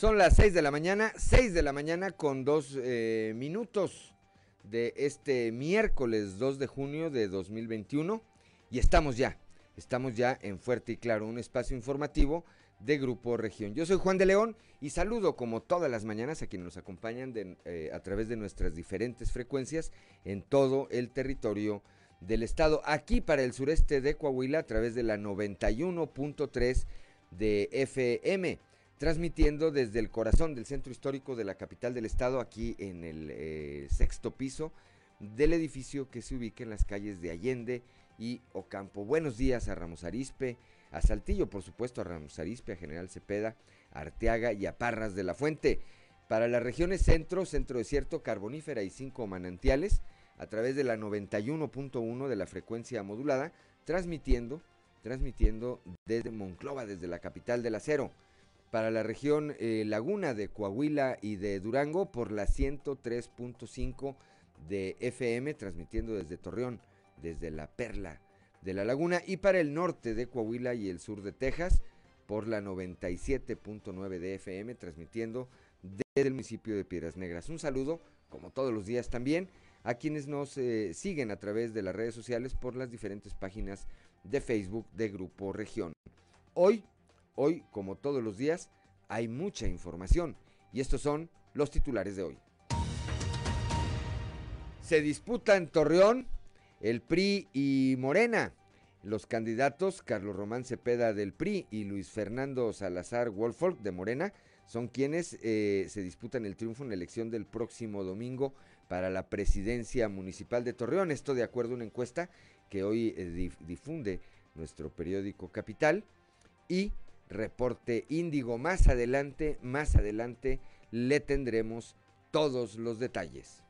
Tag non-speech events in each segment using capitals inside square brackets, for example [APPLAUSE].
Son las 6 de la mañana, 6 de la mañana con dos eh, minutos de este miércoles 2 de junio de 2021 y estamos ya, estamos ya en Fuerte y Claro, un espacio informativo de Grupo Región. Yo soy Juan de León y saludo como todas las mañanas a quienes nos acompañan eh, a través de nuestras diferentes frecuencias en todo el territorio del estado. Aquí para el sureste de Coahuila a través de la 91.3 de FM transmitiendo desde el corazón del centro histórico de la capital del estado, aquí en el eh, sexto piso del edificio que se ubica en las calles de Allende y Ocampo. Buenos días a Ramos Arispe, a Saltillo, por supuesto, a Ramos Arispe, a General Cepeda, a Arteaga y a Parras de la Fuente. Para las regiones centro, centro desierto, carbonífera y cinco manantiales, a través de la 91.1 de la frecuencia modulada, transmitiendo, transmitiendo desde Monclova, desde la capital del acero para la región eh, Laguna de Coahuila y de Durango por la 103.5 de FM, transmitiendo desde Torreón, desde la Perla de la Laguna, y para el norte de Coahuila y el sur de Texas por la 97.9 de FM, transmitiendo desde el municipio de Piedras Negras. Un saludo, como todos los días también, a quienes nos eh, siguen a través de las redes sociales por las diferentes páginas de Facebook de Grupo Región. Hoy Hoy, como todos los días, hay mucha información y estos son los titulares de hoy. Se disputa en Torreón el PRI y Morena. Los candidatos Carlos Román Cepeda del PRI y Luis Fernando Salazar Wolfolk de Morena son quienes eh, se disputan el triunfo en la elección del próximo domingo para la presidencia municipal de Torreón. Esto de acuerdo a una encuesta que hoy eh, difunde nuestro periódico Capital y reporte índigo. Más adelante, más adelante le tendremos todos los detalles.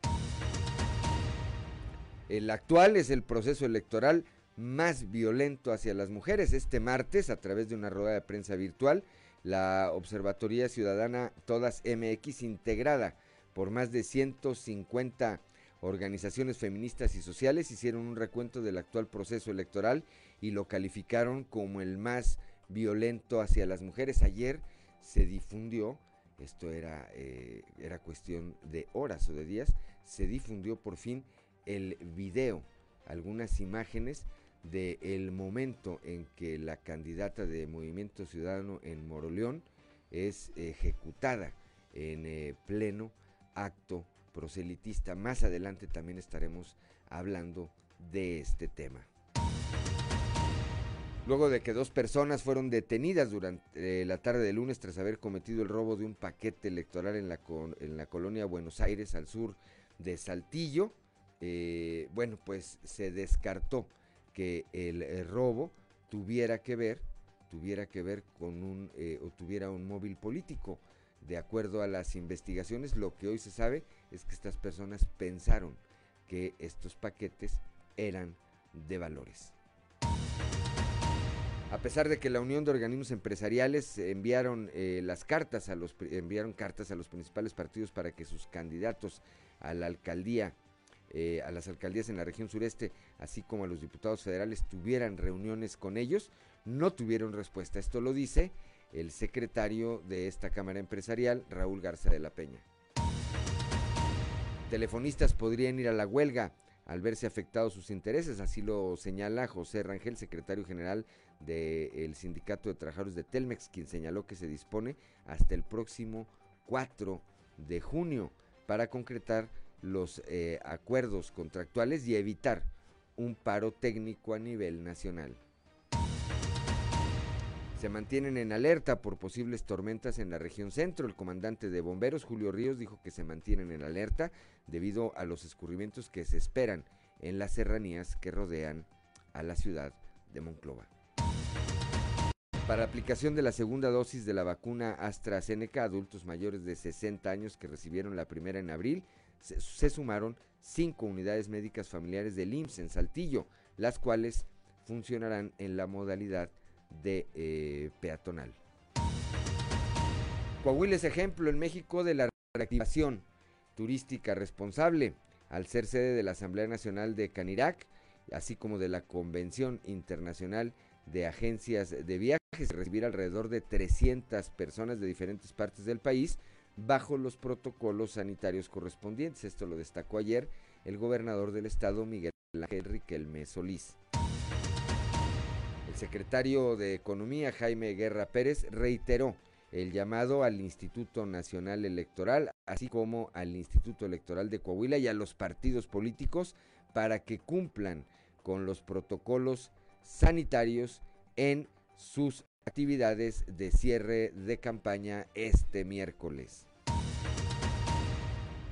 El actual es el proceso electoral más violento hacia las mujeres. Este martes, a través de una rueda de prensa virtual, la Observatoría Ciudadana Todas MX, integrada por más de 150 organizaciones feministas y sociales, hicieron un recuento del actual proceso electoral y lo calificaron como el más violento hacia las mujeres. Ayer se difundió, esto era, eh, era cuestión de horas o de días, se difundió por fin el video, algunas imágenes del momento en que la candidata de Movimiento Ciudadano en Moroleón es ejecutada en eh, pleno acto proselitista. Más adelante también estaremos hablando de este tema luego de que dos personas fueron detenidas durante eh, la tarde de lunes tras haber cometido el robo de un paquete electoral en la, en la colonia Buenos Aires al sur de Saltillo. Eh, bueno, pues se descartó que el, robo tuviera que ver, tuviera que ver con un, eh, o tuviera un móvil político. De acuerdo a las investigaciones, lo que hoy se sabe es que estas personas pensaron que estos paquetes eran de valores. A pesar de que la Unión de Organismos Empresariales enviaron eh, las cartas a los enviaron cartas a los principales partidos para que sus candidatos a la alcaldía eh, a las alcaldías en la región sureste, así como a los diputados federales tuvieran reuniones con ellos, no tuvieron respuesta. Esto lo dice el secretario de esta Cámara Empresarial, Raúl Garza de la Peña. Telefonistas podrían ir a la huelga al verse afectados sus intereses, así lo señala José Rangel, secretario general del Sindicato de Trabajadores de Telmex, quien señaló que se dispone hasta el próximo 4 de junio para concretar los eh, acuerdos contractuales y evitar un paro técnico a nivel nacional. Se mantienen en alerta por posibles tormentas en la región centro. El comandante de bomberos, Julio Ríos, dijo que se mantienen en alerta debido a los escurrimientos que se esperan en las serranías que rodean a la ciudad de Monclova. Para aplicación de la segunda dosis de la vacuna AstraZeneca, adultos mayores de 60 años que recibieron la primera en abril, se, sumaron cinco unidades médicas familiares del IMSS en Saltillo, las cuales funcionarán en la modalidad de eh, peatonal. Coahuila es ejemplo en México de la reactivación turística responsable al ser sede de la Asamblea Nacional de Canirac, así como de la Convención Internacional de Agencias de Viajes viajes y recibir alrededor de 300 personas de diferentes partes del país bajo los protocolos sanitarios correspondientes. Esto lo destacó ayer el gobernador del estado Miguel Ángel Riquelme Solís. El secretario de Economía Jaime Guerra Pérez reiteró el llamado al Instituto Nacional Electoral, así como al Instituto Electoral de Coahuila y a los partidos políticos para que cumplan con los protocolos sanitarios en sus actividades de cierre de campaña este miércoles.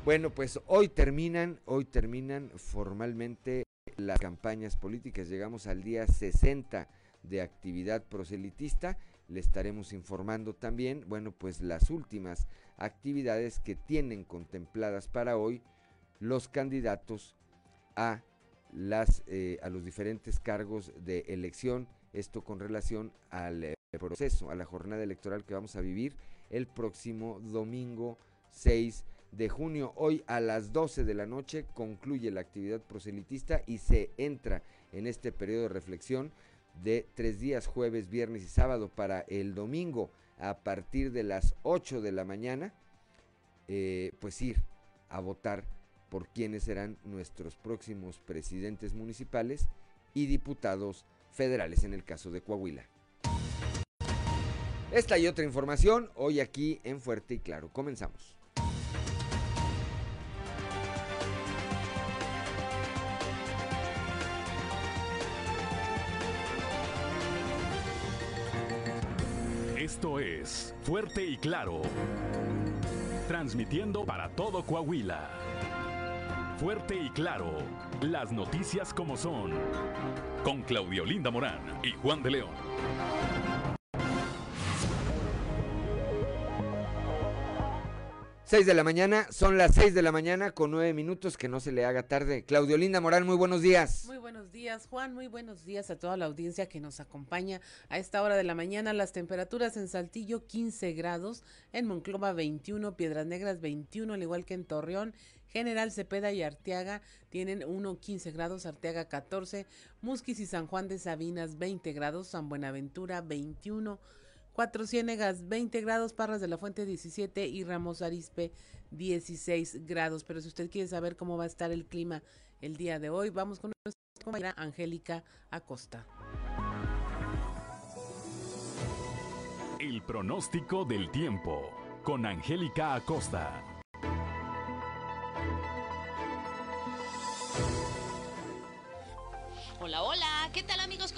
Bueno, pues hoy terminan, hoy terminan formalmente las campañas políticas. Llegamos al día 60 de actividad proselitista. Le estaremos informando también, bueno, pues las últimas actividades que tienen contempladas para hoy los candidatos a las eh, a los diferentes cargos de elección. Esto con relación al eh, proceso, a la jornada electoral que vamos a vivir el próximo domingo 6 de junio. Hoy a las 12 de la noche concluye la actividad proselitista y se entra en este periodo de reflexión de tres días, jueves, viernes y sábado, para el domingo a partir de las 8 de la mañana, eh, pues ir a votar por quienes serán nuestros próximos presidentes municipales y diputados federales en el caso de Coahuila. Esta y otra información hoy aquí en Fuerte y Claro. Comenzamos. Esto es Fuerte y Claro. Transmitiendo para todo Coahuila. Fuerte y Claro. Las noticias como son. Con Claudio Linda Morán y Juan de León. 6 de la mañana, son las 6 de la mañana con 9 minutos, que no se le haga tarde. Claudio Linda Morán, muy buenos días. Muy buenos días, Juan, muy buenos días a toda la audiencia que nos acompaña a esta hora de la mañana. Las temperaturas en Saltillo 15 grados, en Monclova 21, Piedras Negras 21, al igual que en Torreón. General Cepeda y Arteaga tienen 1 15 grados, Arteaga 14, Musquis y San Juan de Sabinas 20 grados, San Buenaventura 21 Cuatro Ciénegas 20 grados, Parras de la Fuente 17 y Ramos Arispe 16 grados. Pero si usted quiere saber cómo va a estar el clima el día de hoy, vamos con nuestra compañera Angélica Acosta. El pronóstico del tiempo con Angélica Acosta.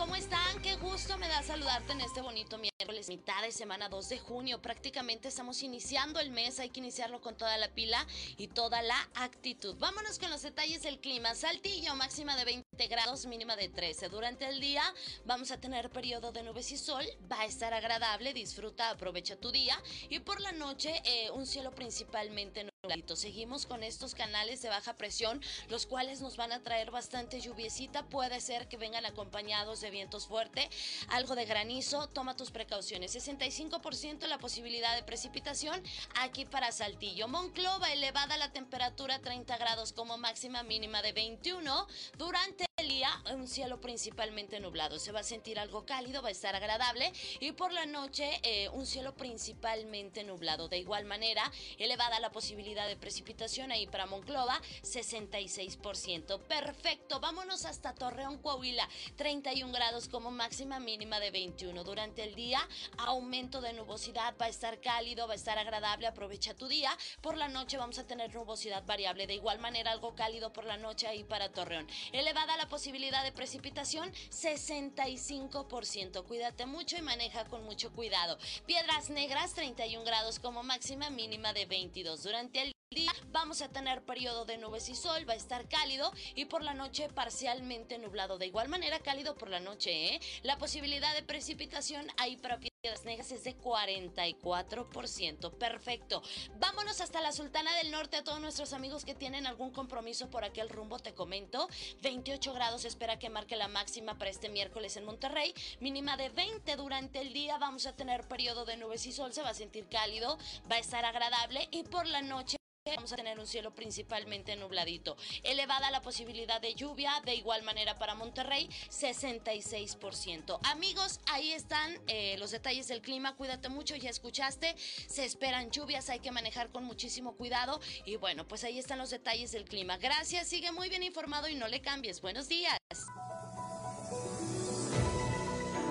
¿Cómo están? Qué gusto me da saludarte en este bonito miércoles, mitad de semana 2 de junio. Prácticamente estamos iniciando el mes, hay que iniciarlo con toda la pila y toda la actitud. Vámonos con los detalles del clima. Saltillo, máxima de 20 grados, mínima de 13. Durante el día vamos a tener periodo de nubes y sol, va a estar agradable, disfruta, aprovecha tu día. Y por la noche, eh, un cielo principalmente nubladito. Seguimos con estos canales de baja presión, los cuales nos van a traer bastante lluviecita. Puede ser que vengan acompañados de vientos fuertes, algo de granizo. Toma tus precauciones. 65% la posibilidad de precipitación aquí para Saltillo. Monclova, elevada la temperatura 30 grados como máxima mínima de 21. Durante el día, un cielo principalmente nublado. Se va a sentir algo cálido, va a estar agradable. Y por la noche, eh, un cielo principalmente nublado. De igual manera, elevada la posibilidad de precipitación ahí para Monclova, 66%. Perfecto, vámonos hasta Torreón, Coahuila, 31 grados como máxima mínima de 21. Durante el día, aumento de nubosidad, va a estar cálido, va a estar agradable, aprovecha tu día. Por la noche vamos a tener nubosidad variable. De igual manera, algo cálido por la noche ahí para Torreón. Elevada la posibilidad de precipitación, 65%. Cuídate mucho y maneja con mucho cuidado. Piedras Negras, 31 grados como máxima mínima de 22. Durante el vamos a tener periodo de nubes y sol, va a estar cálido y por la noche parcialmente nublado. De igual manera cálido por la noche, ¿eh? La posibilidad de precipitación ahí para Piedras Negras es de 44%. Perfecto. Vámonos hasta la Sultana del Norte a todos nuestros amigos que tienen algún compromiso por aquel rumbo, te comento. 28 grados espera que marque la máxima para este miércoles en Monterrey. Mínima de 20 durante el día. Vamos a tener periodo de nubes y sol, se va a sentir cálido, va a estar agradable y por la noche vamos a tener un cielo principalmente nubladito. Elevada la posibilidad de lluvia, de igual manera para Monterrey, 66%. Amigos, ahí están eh, los detalles del clima, cuídate mucho, ya escuchaste, se esperan lluvias, hay que manejar con muchísimo cuidado y bueno, pues ahí están los detalles del clima. Gracias, sigue muy bien informado y no le cambies. Buenos días.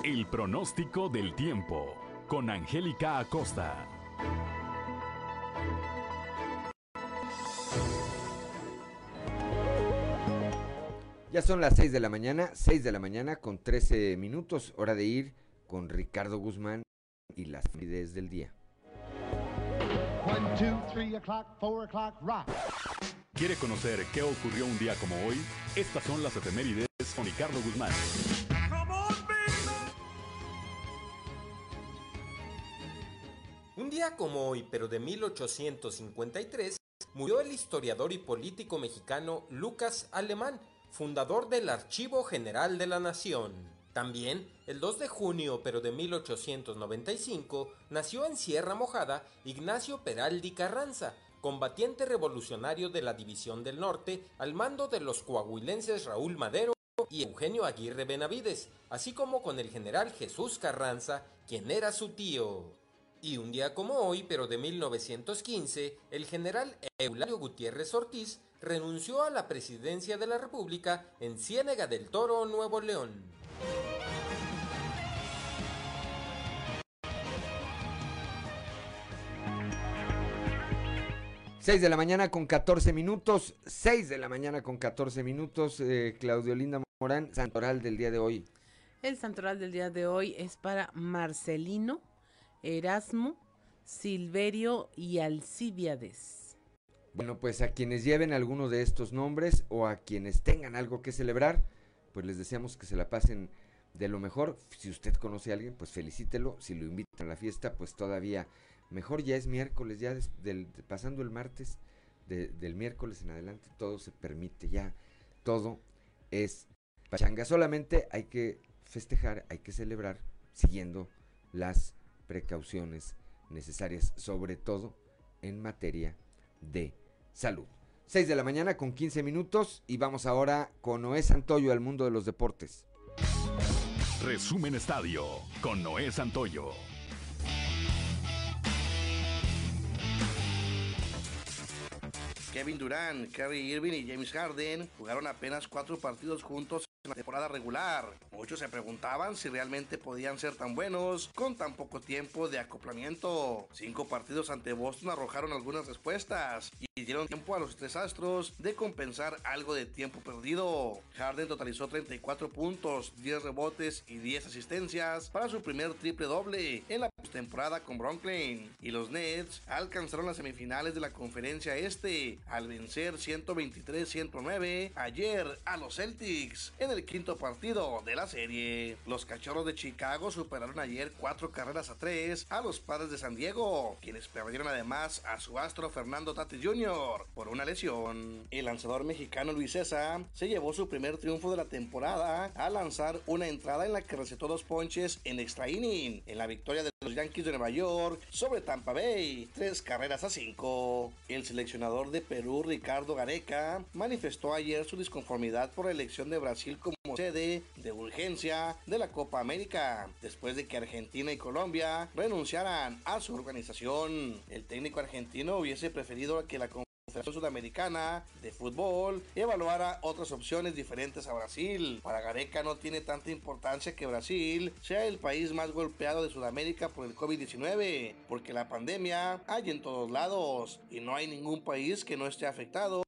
El pronóstico del tiempo con Angélica Acosta. Ya son las 6 de la mañana, 6 de la mañana con 13 minutos, hora de ir con Ricardo Guzmán y las efemérides del día. ¿Quiere conocer qué ocurrió un día como hoy? Estas son las efemérides con Ricardo Guzmán. Un día como hoy, pero de 1853, murió el historiador y político mexicano Lucas Alemán, fundador del Archivo General de la Nación. También, el 2 de junio, pero de 1895, nació en Sierra Mojada Ignacio Peraldi Carranza, combatiente revolucionario de la División del Norte al mando de los coahuilenses Raúl Madero y Eugenio Aguirre Benavides, así como con el general Jesús Carranza, quien era su tío. Y un día como hoy, pero de 1915, el general Eulalio Gutiérrez Ortiz renunció a la presidencia de la República en Ciénega del Toro, Nuevo León. 6 de la mañana con 14 minutos, 6 de la mañana con 14 minutos, eh, Claudio Linda Morán, santoral del día de hoy. El santoral del día de hoy es para Marcelino, Erasmo, Silverio y Alcibiades. Bueno, pues a quienes lleven alguno de estos nombres o a quienes tengan algo que celebrar, pues les deseamos que se la pasen de lo mejor. Si usted conoce a alguien, pues felicítelo. Si lo invitan a la fiesta, pues todavía mejor. Ya es miércoles, ya del, pasando el martes, del miércoles en adelante, todo se permite, ya todo es pachanga. Solamente hay que festejar, hay que celebrar siguiendo las precauciones necesarias, sobre todo en materia de salud. 6 de la mañana con 15 minutos y vamos ahora con Noé Santoyo al mundo de los deportes. Resumen Estadio con Noé Santoyo. Kevin Durant, Kerry Irving y James Harden jugaron apenas cuatro partidos juntos en la temporada regular. Muchos se preguntaban si realmente podían ser tan buenos con tan poco tiempo de acoplamiento. Cinco partidos ante Boston arrojaron algunas respuestas y dieron tiempo a los tres astros de compensar algo de tiempo perdido. Harden totalizó 34 puntos, 10 rebotes y 10 asistencias para su primer triple doble en la temporada con Brooklyn. Y los Nets alcanzaron las semifinales de la conferencia este al vencer 123-109 ayer a los Celtics el quinto partido de la serie. Los cachorros de Chicago superaron ayer cuatro carreras a tres a los padres de San Diego, quienes perdieron además a su astro Fernando Tati Jr. por una lesión. El lanzador mexicano Luis César se llevó su primer triunfo de la temporada al lanzar una entrada en la que recetó dos ponches en extra inning en la victoria de los Yankees de Nueva York sobre Tampa Bay, tres carreras a cinco. El seleccionador de Perú, Ricardo Gareca, manifestó ayer su disconformidad por la elección de Brasil como sede de urgencia de la Copa América, después de que Argentina y Colombia renunciaran a su organización. El técnico argentino hubiese preferido que la Confederación Sudamericana de Fútbol evaluara otras opciones diferentes a Brasil. Para Gareca no tiene tanta importancia que Brasil sea el país más golpeado de Sudamérica por el COVID-19, porque la pandemia hay en todos lados y no hay ningún país que no esté afectado.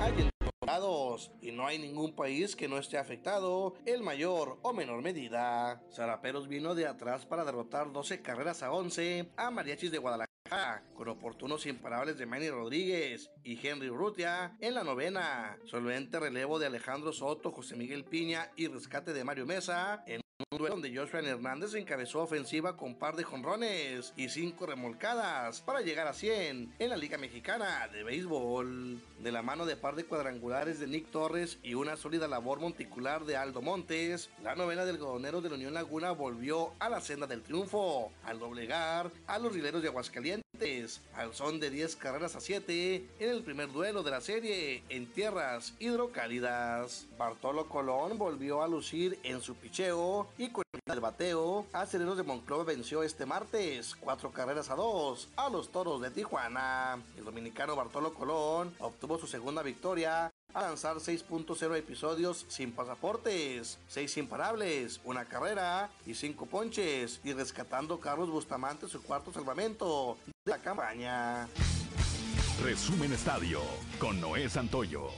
Hay lados y no hay ningún país que no esté afectado en mayor o menor medida. Zaraperos vino de atrás para derrotar 12 carreras a 11 a Mariachis de Guadalajara con oportunos imparables de Manny Rodríguez y Henry Urrutia en la novena. Solvente relevo de Alejandro Soto, José Miguel Piña y rescate de Mario Mesa en un duelo donde Joshua Hernández encabezó ofensiva con par de jonrones y cinco remolcadas para llegar a 100 en la Liga Mexicana de Béisbol. De la mano de par de cuadrangulares de Nick Torres y una sólida labor monticular de Aldo Montes, la novena del godonero de la Unión Laguna volvió a la senda del triunfo al doblegar a los rileros de Aguascalientes al son de 10 carreras a 7 en el primer duelo de la serie en tierras hidrocálidas. Bartolo Colón volvió a lucir en su picheo y con el bateo, Aceleros de Monclova venció este martes cuatro carreras a dos a los Toros de Tijuana. El dominicano Bartolo Colón obtuvo su segunda victoria a lanzar 6.0 episodios sin pasaportes, 6 imparables, una carrera y 5 ponches y rescatando Carlos Bustamante su cuarto salvamento de la campaña. Resumen Estadio con Noé Santoyo.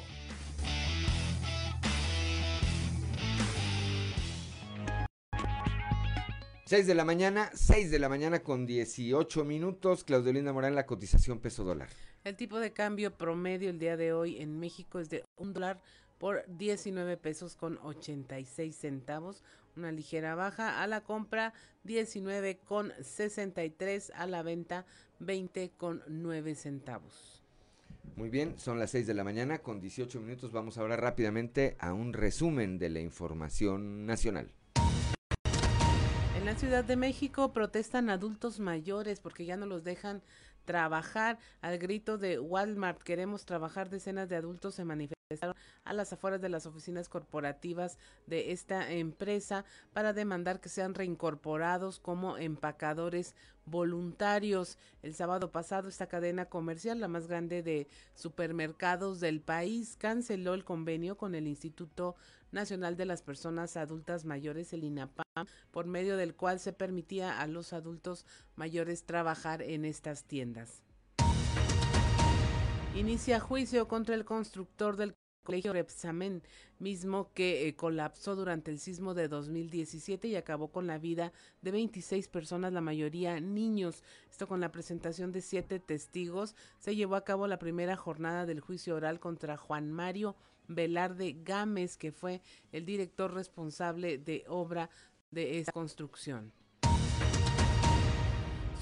6 de la mañana, 6 de la mañana con 18 minutos. Claudio Linda Morán, la cotización peso dólar. El tipo de cambio promedio el día de hoy en México es de un dólar por 19 pesos con 86 centavos. Una ligera baja a la compra 19 con 63 a la venta 20 con 9 centavos. Muy bien, son las 6 de la mañana con 18 minutos. Vamos ahora rápidamente a un resumen de la información nacional. En la Ciudad de México protestan adultos mayores porque ya no los dejan trabajar. Al grito de Walmart, queremos trabajar, decenas de adultos se manifestaron a las afueras de las oficinas corporativas de esta empresa para demandar que sean reincorporados como empacadores voluntarios. El sábado pasado esta cadena comercial, la más grande de supermercados del país, canceló el convenio con el Instituto Nacional de las Personas Adultas Mayores, el INAPAM, por medio del cual se permitía a los adultos mayores trabajar en estas tiendas. Inicia juicio contra el constructor del colegio Repsamen, mismo que eh, colapsó durante el sismo de 2017 y acabó con la vida de 26 personas, la mayoría niños. Esto con la presentación de siete testigos. Se llevó a cabo la primera jornada del juicio oral contra Juan Mario Velarde Gámez, que fue el director responsable de obra de esta construcción.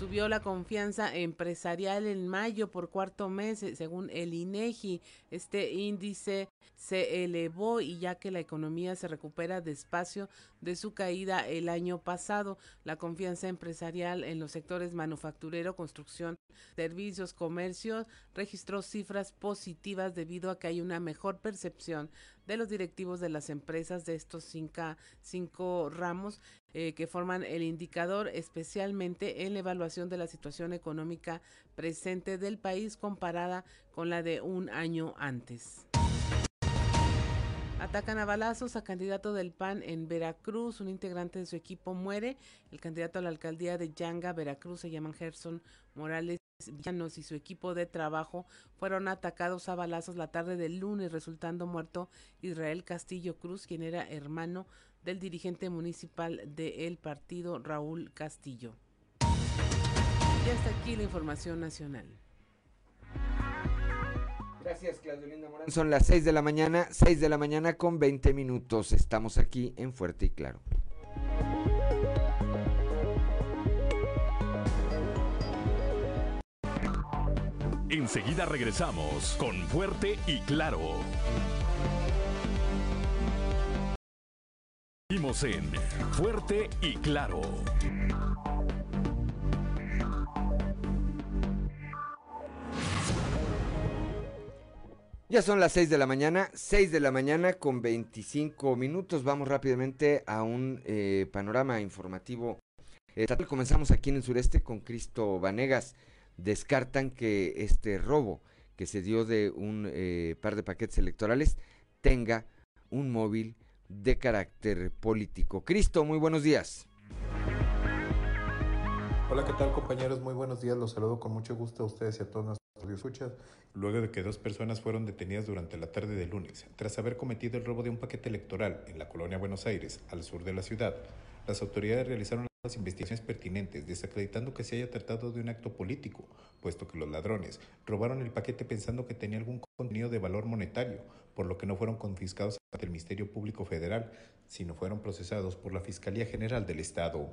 Subió la confianza empresarial en mayo por cuarto mes, eh, según el INEGI. Este índice se elevó y ya que la economía se recupera despacio de su caída el año pasado, la confianza empresarial en los sectores manufacturero, construcción, servicios, comercio registró cifras positivas debido a que hay una mejor percepción de los directivos de las empresas de estos cinco, cinco ramos eh, que forman el indicador, especialmente en la evaluación de la situación económica presente del país comparada con la de un año antes. Atacan a balazos a candidato del PAN en Veracruz. Un integrante de su equipo muere. El candidato a la alcaldía de Yanga, Veracruz, se llama Gerson Morales Villanos y su equipo de trabajo fueron atacados a balazos la tarde del lunes, resultando muerto Israel Castillo Cruz, quien era hermano del dirigente municipal del partido Raúl Castillo. Y hasta aquí la información nacional. Gracias, Claudio Linda Morán. Son las 6 de la mañana, 6 de la mañana con 20 minutos. Estamos aquí en Fuerte y Claro. Enseguida regresamos con Fuerte y Claro. Seguimos en Fuerte y Claro. Ya son las 6 de la mañana, 6 de la mañana con 25 minutos. Vamos rápidamente a un eh, panorama informativo. comenzamos aquí en el sureste con Cristo Vanegas. Descartan que este robo que se dio de un eh, par de paquetes electorales tenga un móvil de carácter político. Cristo, muy buenos días. Hola, ¿qué tal compañeros? Muy buenos días. Los saludo con mucho gusto a ustedes y a todos. Luego de que dos personas fueron detenidas durante la tarde de lunes, tras haber cometido el robo de un paquete electoral en la colonia Buenos Aires, al sur de la ciudad, las autoridades realizaron las investigaciones pertinentes, desacreditando que se haya tratado de un acto político, puesto que los ladrones robaron el paquete pensando que tenía algún contenido de valor monetario, por lo que no fueron confiscados ante el Ministerio Público Federal, sino fueron procesados por la Fiscalía General del Estado.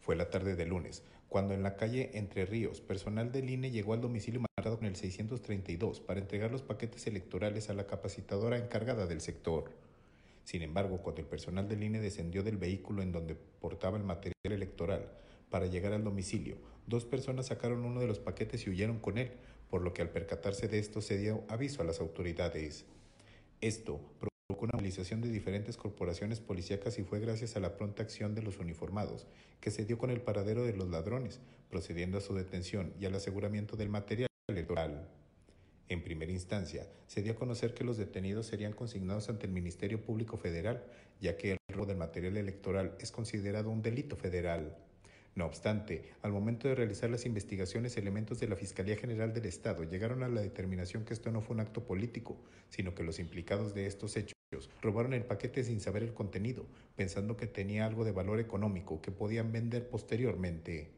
Fue la tarde de lunes, cuando en la calle Entre Ríos, personal del INE llegó al domicilio marcado con el 632 para entregar los paquetes electorales a la capacitadora encargada del sector. Sin embargo, cuando el personal del INE descendió del vehículo en donde portaba el material electoral para llegar al domicilio, dos personas sacaron uno de los paquetes y huyeron con él, por lo que al percatarse de esto se dio aviso a las autoridades. Esto provocó una movilización de diferentes corporaciones policíacas y fue gracias a la pronta acción de los uniformados, que se dio con el paradero de los ladrones, procediendo a su detención y al aseguramiento del material electoral. En primera instancia, se dio a conocer que los detenidos serían consignados ante el Ministerio Público Federal, ya que el robo del material electoral es considerado un delito federal. No obstante, al momento de realizar las investigaciones, elementos de la Fiscalía General del Estado llegaron a la determinación que esto no fue un acto político, sino que los implicados de estos hechos robaron el paquete sin saber el contenido, pensando que tenía algo de valor económico que podían vender posteriormente.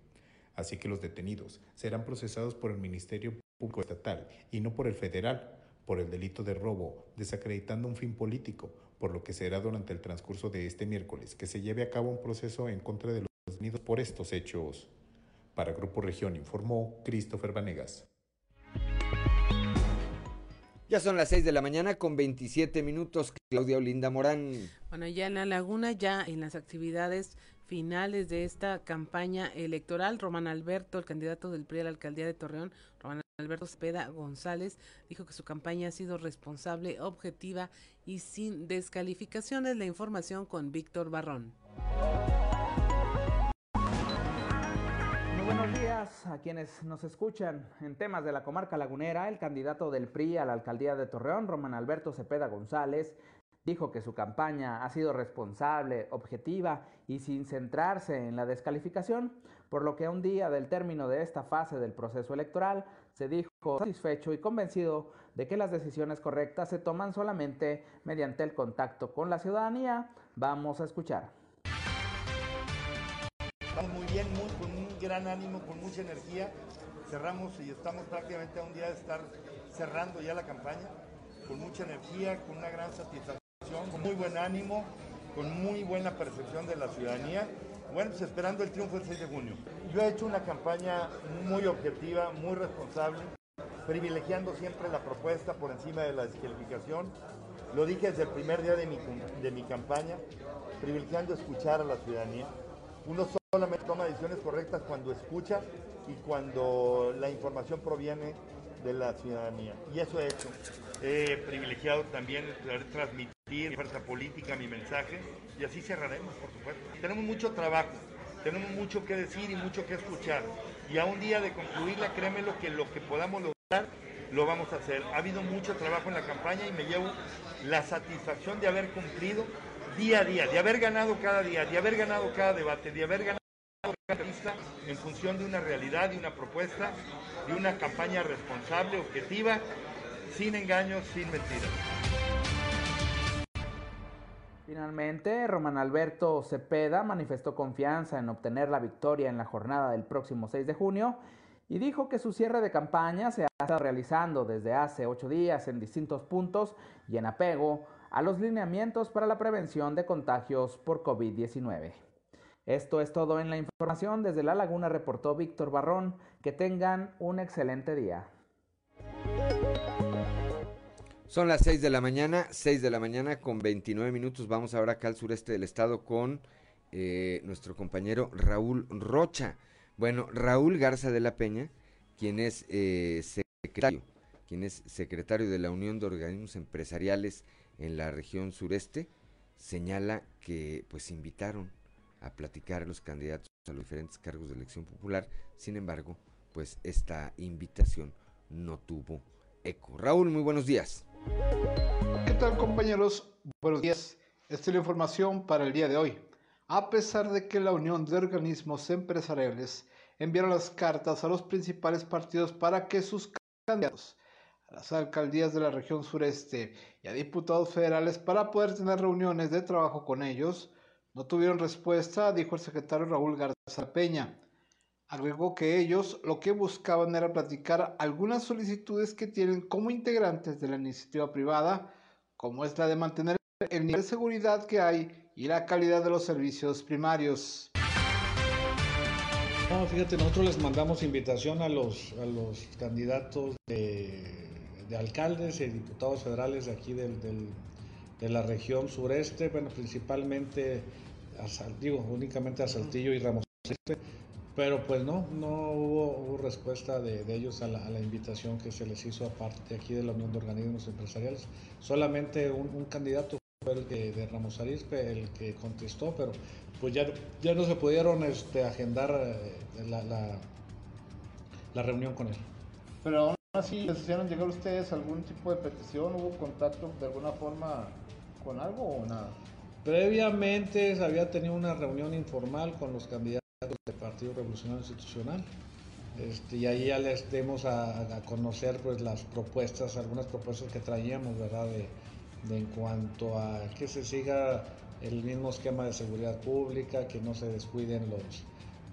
Así que los detenidos serán procesados por el Ministerio Público Estatal y no por el federal, por el delito de robo, desacreditando un fin político, por lo que será durante el transcurso de este miércoles que se lleve a cabo un proceso en contra de los detenidos por estos hechos. Para Grupo Región informó Christopher Vanegas. Ya son las 6 de la mañana con 27 minutos. Claudia Olinda Morán. Bueno, ya en la laguna, ya en las actividades finales de esta campaña electoral, Román Alberto, el candidato del PRI a la alcaldía de Torreón, Román Alberto Cepeda González, dijo que su campaña ha sido responsable, objetiva y sin descalificaciones. La información con Víctor Barrón. A quienes nos escuchan. En temas de la comarca lagunera, el candidato del PRI a la alcaldía de Torreón, Román Alberto Cepeda González, dijo que su campaña ha sido responsable, objetiva y sin centrarse en la descalificación, por lo que a un día del término de esta fase del proceso electoral se dijo satisfecho y convencido de que las decisiones correctas se toman solamente mediante el contacto con la ciudadanía. Vamos a escuchar. Gran ánimo, con mucha energía. Cerramos y estamos prácticamente a un día de estar cerrando ya la campaña, con mucha energía, con una gran satisfacción, con muy buen ánimo, con muy buena percepción de la ciudadanía. Bueno, pues esperando el triunfo del 6 de junio. Yo he hecho una campaña muy objetiva, muy responsable, privilegiando siempre la propuesta por encima de la descalificación. Lo dije desde el primer día de mi, de mi campaña, privilegiando escuchar a la ciudadanía. Uno solamente toma decisiones correctas cuando escucha y cuando la información proviene de la ciudadanía. Y eso he hecho. He privilegiado también transmitir fuerza política, mi mensaje, y así cerraremos, por supuesto. Tenemos mucho trabajo, tenemos mucho que decir y mucho que escuchar. Y a un día de concluirla, créeme lo que lo que podamos lograr, lo vamos a hacer. Ha habido mucho trabajo en la campaña y me llevo la satisfacción de haber cumplido día a día, de haber ganado cada día, de haber ganado cada debate, de haber ganado en función de una realidad, de una propuesta, de una campaña responsable, objetiva, sin engaños, sin mentiras. Finalmente, Román Alberto Cepeda manifestó confianza en obtener la victoria en la jornada del próximo 6 de junio y dijo que su cierre de campaña se ha estado realizando desde hace ocho días en distintos puntos y en apego a los lineamientos para la prevención de contagios por COVID-19. Esto es todo en la información. Desde La Laguna reportó Víctor Barrón. Que tengan un excelente día. Son las 6 de la mañana, 6 de la mañana con 29 minutos. Vamos ahora acá al sureste del estado con eh, nuestro compañero Raúl Rocha. Bueno, Raúl Garza de la Peña, quien es eh, secretario, quien es secretario de la Unión de Organismos Empresariales en la región sureste, señala que pues invitaron a platicar a los candidatos a los diferentes cargos de elección popular. Sin embargo, pues esta invitación no tuvo eco. Raúl, muy buenos días. ¿Qué tal compañeros? Buenos días. Esta es la información para el día de hoy. A pesar de que la Unión de Organismos Empresariales enviaron las cartas a los principales partidos para que sus candidatos a las alcaldías de la región sureste y a diputados federales para poder tener reuniones de trabajo con ellos, no tuvieron respuesta, dijo el secretario Raúl Garza Peña. Agregó que ellos lo que buscaban era platicar algunas solicitudes que tienen como integrantes de la iniciativa privada, como es la de mantener el nivel de seguridad que hay y la calidad de los servicios primarios. Fíjate, nosotros les mandamos invitación a los, a los candidatos de, de alcaldes y diputados federales de aquí del, del, de la región sureste, bueno, principalmente, a, digo, únicamente a Saltillo y Ramos pero pues no, no hubo, hubo respuesta de, de ellos a la, a la, invitación que se les hizo aparte aquí de la Unión de Organismos Empresariales. Solamente un, un candidato fue el de, de, Ramos Arizpe el que contestó, pero pues ya, ya no se pudieron este, agendar eh, la, la, la, reunión con él. Pero aún así, ¿les hicieron llegar ustedes algún tipo de petición? ¿Hubo contacto de alguna forma con algo o nada? Previamente se había tenido una reunión informal con los candidatos del Partido Revolucionario Institucional. Este, y ahí ya les demos a, a, conocer pues las propuestas, algunas propuestas que traíamos, ¿verdad? De, de en cuanto a que se siga el mismo esquema de seguridad pública, que no se descuiden los,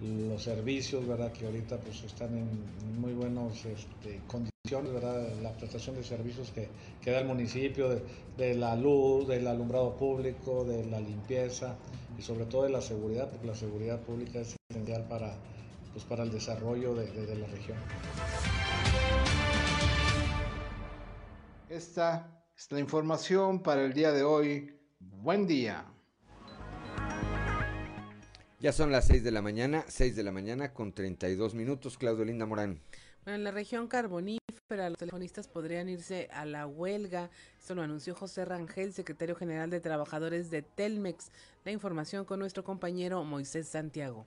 los servicios, ¿verdad? Que ahorita pues están en muy buenas este, condiciones, ¿verdad? La prestación de servicios que, que da el municipio, de, la luz, del alumbrado público, de la limpieza y sobre todo de la seguridad, porque la seguridad pública es esencial para, pues, para el desarrollo de, de, de la región. Esta es la información para el día de hoy. Buen día. Ya son las 6 de la mañana, 6 de la mañana con 32 minutos. Claudio Linda Morán. Bueno, en la región carbonífera los telefonistas podrían irse a la huelga. Esto lo anunció José Rangel, secretario general de Trabajadores de Telmex. La información con nuestro compañero Moisés Santiago.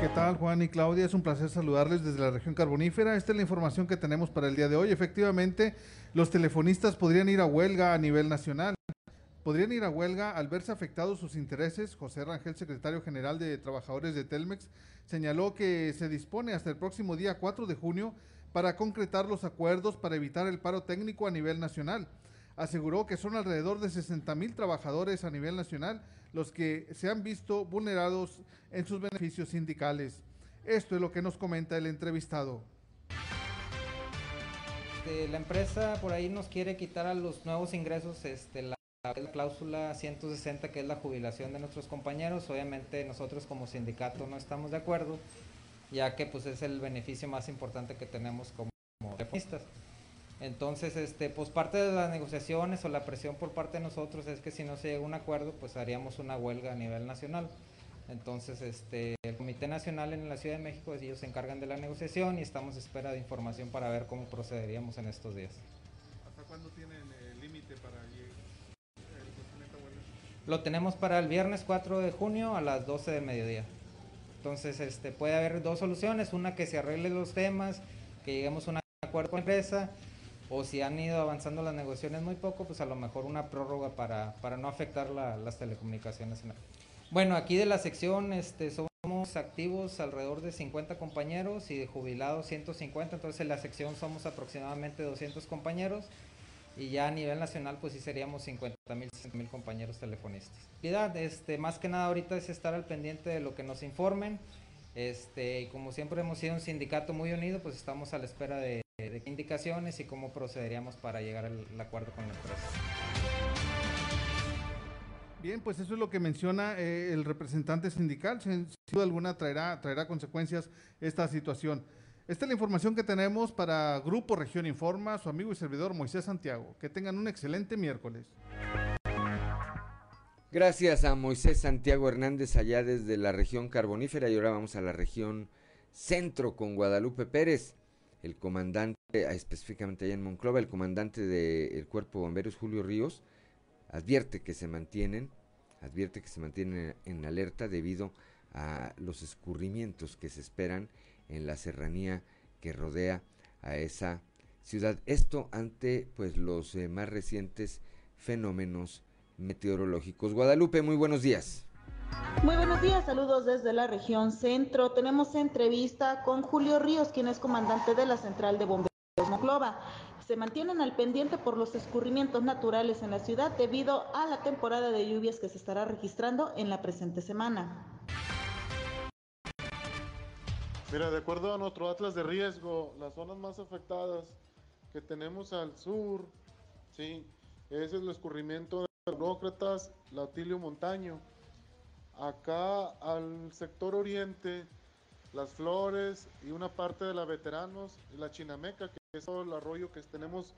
¿Qué tal Juan y Claudia? Es un placer saludarles desde la región carbonífera. Esta es la información que tenemos para el día de hoy. Efectivamente, los telefonistas podrían ir a huelga a nivel nacional. Podrían ir a huelga al verse afectados sus intereses. José Rangel, secretario general de Trabajadores de Telmex, señaló que se dispone hasta el próximo día 4 de junio para concretar los acuerdos para evitar el paro técnico a nivel nacional. Aseguró que son alrededor de 60 mil trabajadores a nivel nacional los que se han visto vulnerados en sus beneficios sindicales. Esto es lo que nos comenta el entrevistado. La empresa por ahí nos quiere quitar a los nuevos ingresos este, la, la cláusula 160 que es la jubilación de nuestros compañeros. Obviamente nosotros como sindicato no estamos de acuerdo, ya que pues es el beneficio más importante que tenemos como telefonistas. Entonces, este, pues parte de las negociaciones o la presión por parte de nosotros es que si no se llega a un acuerdo, pues haríamos una huelga a nivel nacional. Entonces, este, el Comité Nacional en la Ciudad de México, ellos se encargan de la negociación y estamos a espera de información para ver cómo procederíamos en estos días. ¿Hasta cuándo tienen el límite para el esta huelga? Lo tenemos para el viernes 4 de junio a las 12 del mediodía. Entonces, este, puede haber dos soluciones, una que se arregle los temas, que lleguemos a un acuerdo con la empresa, o si han ido avanzando las negociaciones muy poco, pues a lo mejor una prórroga para, para no afectar la, las telecomunicaciones. Bueno, aquí de la sección este, somos activos alrededor de 50 compañeros y de jubilados 150, entonces en la sección somos aproximadamente 200 compañeros y ya a nivel nacional pues sí seríamos 50 mil, 60 mil compañeros telefonistas. Este, más que nada ahorita es estar al pendiente de lo que nos informen, este, y como siempre hemos sido un sindicato muy unido, pues estamos a la espera de, indicaciones y cómo procederíamos para llegar al, acuerdo con la empresa. Bien, pues eso es lo que menciona eh, el representante sindical. Sin, sin, duda alguna traerá, traerá consecuencias esta situación. Esta es la información que tenemos para Grupo Región Informa, su amigo y servidor Moisés Santiago. Que tengan un excelente miércoles. Gracias a Moisés Santiago Hernández allá desde la región carbonífera y ahora vamos a la región centro con Guadalupe Pérez el comandante, específicamente allá en Monclova, el comandante del Cuerpo de Bomberos, Julio Ríos, advierte que se mantienen, advierte que se mantienen en alerta debido a los escurrimientos que se esperan en la serranía que rodea a esa ciudad. Esto ante pues los eh, más recientes fenómenos meteorológicos. Guadalupe, muy buenos días. Muy buenos días, saludos desde la región centro. Tenemos entrevista con Julio Ríos, quien es comandante de la central de bomberos Monclova. se mantienen al pendiente por los escurrimientos naturales en la ciudad debido a la temporada de lluvias que se estará registrando en la presente semana. Mira, de acuerdo a nuestro atlas de riesgo, las zonas más afectadas que tenemos al sur, sí, es el escurrimiento de Burócratas, Lautilio Montaño. Acá al sector oriente, las flores y una parte de la veteranos la chinameca, que es todo el arroyo que tenemos,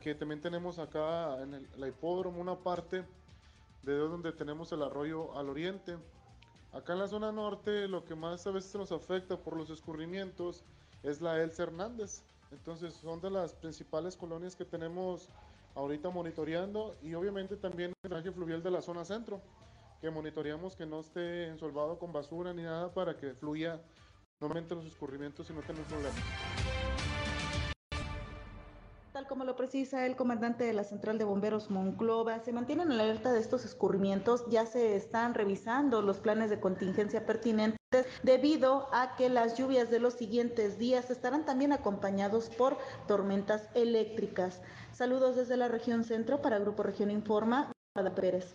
que también tenemos acá en el, la hipódromo, una parte de donde tenemos el arroyo al oriente. Acá en la zona norte lo que más a veces nos afecta por los escurrimientos es la Elsa Hernández. Entonces son de las principales colonias que tenemos ahorita monitoreando y obviamente también el drenaje fluvial de la zona centro, que monitoreamos que no esté ensolvado con basura ni nada para que fluya normalmente los escurrimientos y no tener problemas. Como lo precisa el comandante de la Central de Bomberos Monclova, se mantienen en alerta de estos escurrimientos, ya se están revisando los planes de contingencia pertinentes debido a que las lluvias de los siguientes días estarán también acompañados por tormentas eléctricas. Saludos desde la región centro para Grupo Región Informa, Pérez.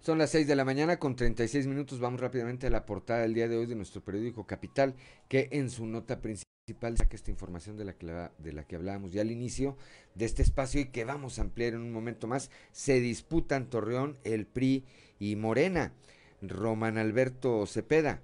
Son las 6 de la mañana con 36 minutos. Vamos rápidamente a la portada del día de hoy de nuestro periódico Capital, que en su nota principal saca esta información de la, que, de la que hablábamos ya al inicio de este espacio y que vamos a ampliar en un momento más. Se disputan Torreón, el PRI y Morena. Roman Alberto Cepeda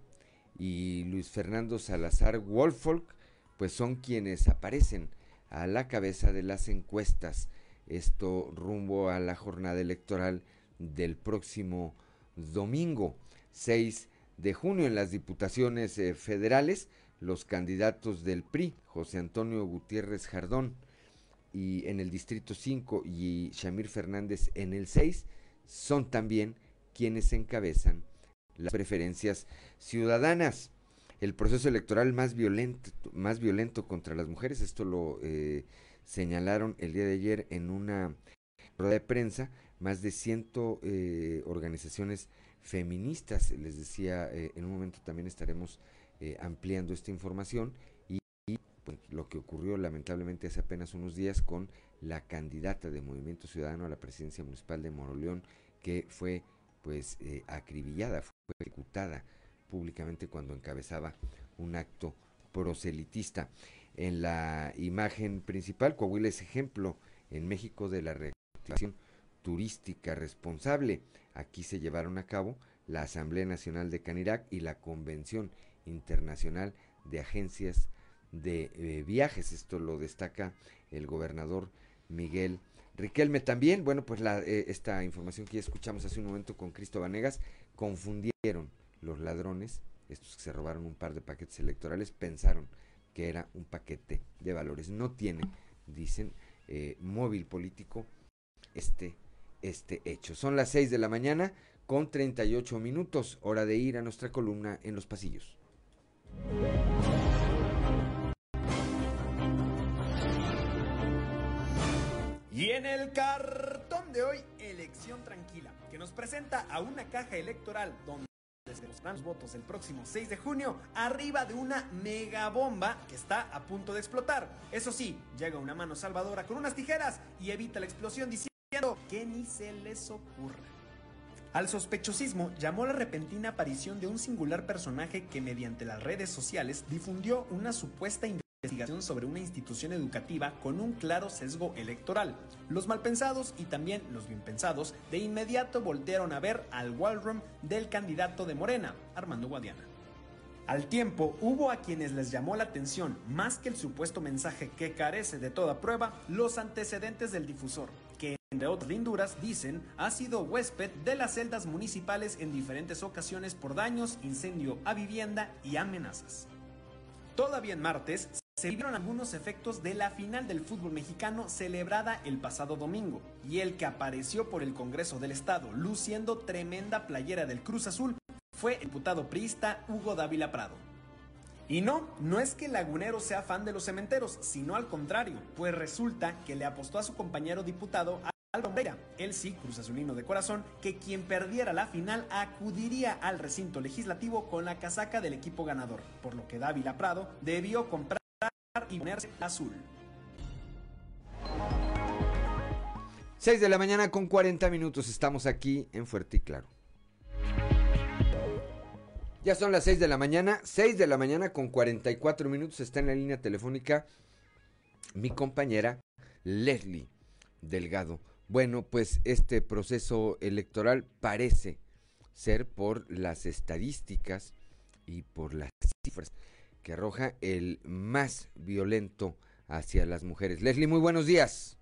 y Luis Fernando Salazar Wolfolk, pues son quienes aparecen a la cabeza de las encuestas. Esto rumbo a la jornada electoral del próximo domingo 6 de junio en las diputaciones eh, federales los candidatos del PRI, José Antonio Gutiérrez Jardón, y en el Distrito 5 y Shamir Fernández en el 6, son también quienes encabezan las preferencias ciudadanas. El proceso electoral más violento, más violento contra las mujeres, esto lo eh, señalaron el día de ayer en una rueda de prensa, más de 100 eh, organizaciones feministas, les decía, eh, en un momento también estaremos eh, ampliando esta información y, pues, lo que ocurrió lamentablemente hace apenas unos días con la candidata de Movimiento Ciudadano a la presidencia municipal de Moroleón que fue pues eh, acribillada, fue ejecutada públicamente cuando encabezaba un acto proselitista. En la imagen principal, Coahuila es ejemplo en México de la reactivación turística responsable. Aquí se llevaron a cabo la Asamblea Nacional de Canirac y la Convención Internacional de Agencias de eh, Viajes. Esto lo destaca el gobernador Miguel Riquelme. También, bueno, pues la, eh, esta información que ya escuchamos hace un momento con Cristo Vanegas, confundieron los ladrones, estos que se robaron un par de paquetes electorales, pensaron que era un paquete de valores. No tiene, dicen, eh, móvil político este, este hecho. Son las 6 de la mañana con 38 minutos, hora de ir a nuestra columna en los pasillos. Y en el cartón de hoy, elección tranquila, que nos presenta a una caja electoral donde se los votos el próximo 6 de junio arriba de una megabomba que está a punto de explotar. Eso sí, llega una mano salvadora con unas tijeras y evita la explosión diciendo que ni se les ocurra. Al sospechosismo llamó la repentina aparición de un singular personaje que mediante las redes sociales difundió una supuesta investigación sobre una institución educativa con un claro sesgo electoral. Los malpensados y también los bien pensados de inmediato voltearon a ver al wallroom del candidato de Morena, Armando Guadiana. Al tiempo, hubo a quienes les llamó la atención, más que el supuesto mensaje que carece de toda prueba, los antecedentes del difusor, entre otras linduras, dicen, ha sido huésped de las celdas municipales en diferentes ocasiones por daños, incendio a vivienda y amenazas. Todavía en martes se vieron algunos efectos de la final del fútbol mexicano celebrada el pasado domingo, y el que apareció por el Congreso del Estado luciendo tremenda playera del Cruz Azul fue el diputado priista Hugo Dávila Prado. Y no, no es que lagunero sea fan de los cementeros, sino al contrario, pues resulta que le apostó a su compañero diputado Álvaro Moreira, él sí, Cruz Azulino de corazón, que quien perdiera la final acudiría al recinto legislativo con la casaca del equipo ganador, por lo que Dávila Prado debió comprar y ponerse azul. 6 de la mañana con 40 minutos. Estamos aquí en Fuerte y Claro. Ya son las 6 de la mañana. 6 de la mañana con 44 minutos. Está en la línea telefónica mi compañera Leslie Delgado. Bueno, pues este proceso electoral parece ser por las estadísticas y por las cifras que arroja el más violento hacia las mujeres. Leslie, muy buenos días.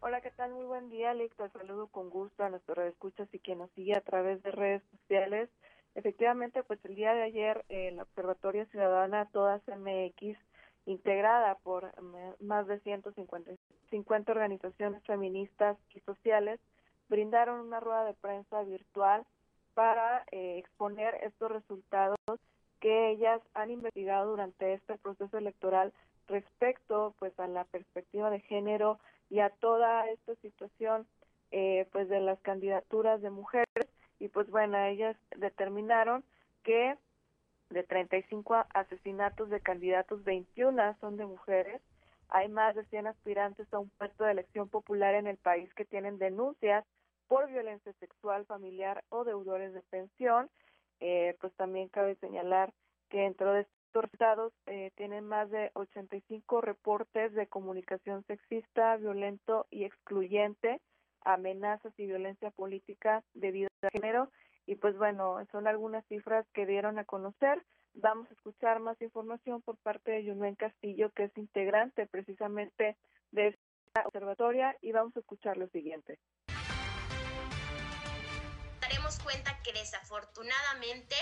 Hola, ¿qué tal? Muy buen día, Alex. Saludo con gusto a nuestros escuchas y quien nos sigue a través de redes sociales. Efectivamente, pues el día de ayer el Observatorio Ciudadana Todas MX, integrada por más de 150 50 organizaciones feministas y sociales, brindaron una rueda de prensa virtual para eh, exponer estos resultados que ellas han investigado durante este proceso electoral respecto pues a la perspectiva de género y a toda esta situación eh, pues de las candidaturas de mujeres. Y pues bueno ellas determinaron que de 35 asesinatos de candidatos 21 son de mujeres hay más de 100 aspirantes a un puesto de elección popular en el país que tienen denuncias por violencia sexual familiar o deudores de pensión eh, pues también cabe señalar que dentro de Resultados eh, tienen más de 85 reportes de comunicación sexista, violento y excluyente, amenazas y violencia política debido a género. Y pues bueno, son algunas cifras que dieron a conocer. Vamos a escuchar más información por parte de Yunuen Castillo, que es integrante precisamente de esta observatoria, y vamos a escuchar lo siguiente cuenta que desafortunadamente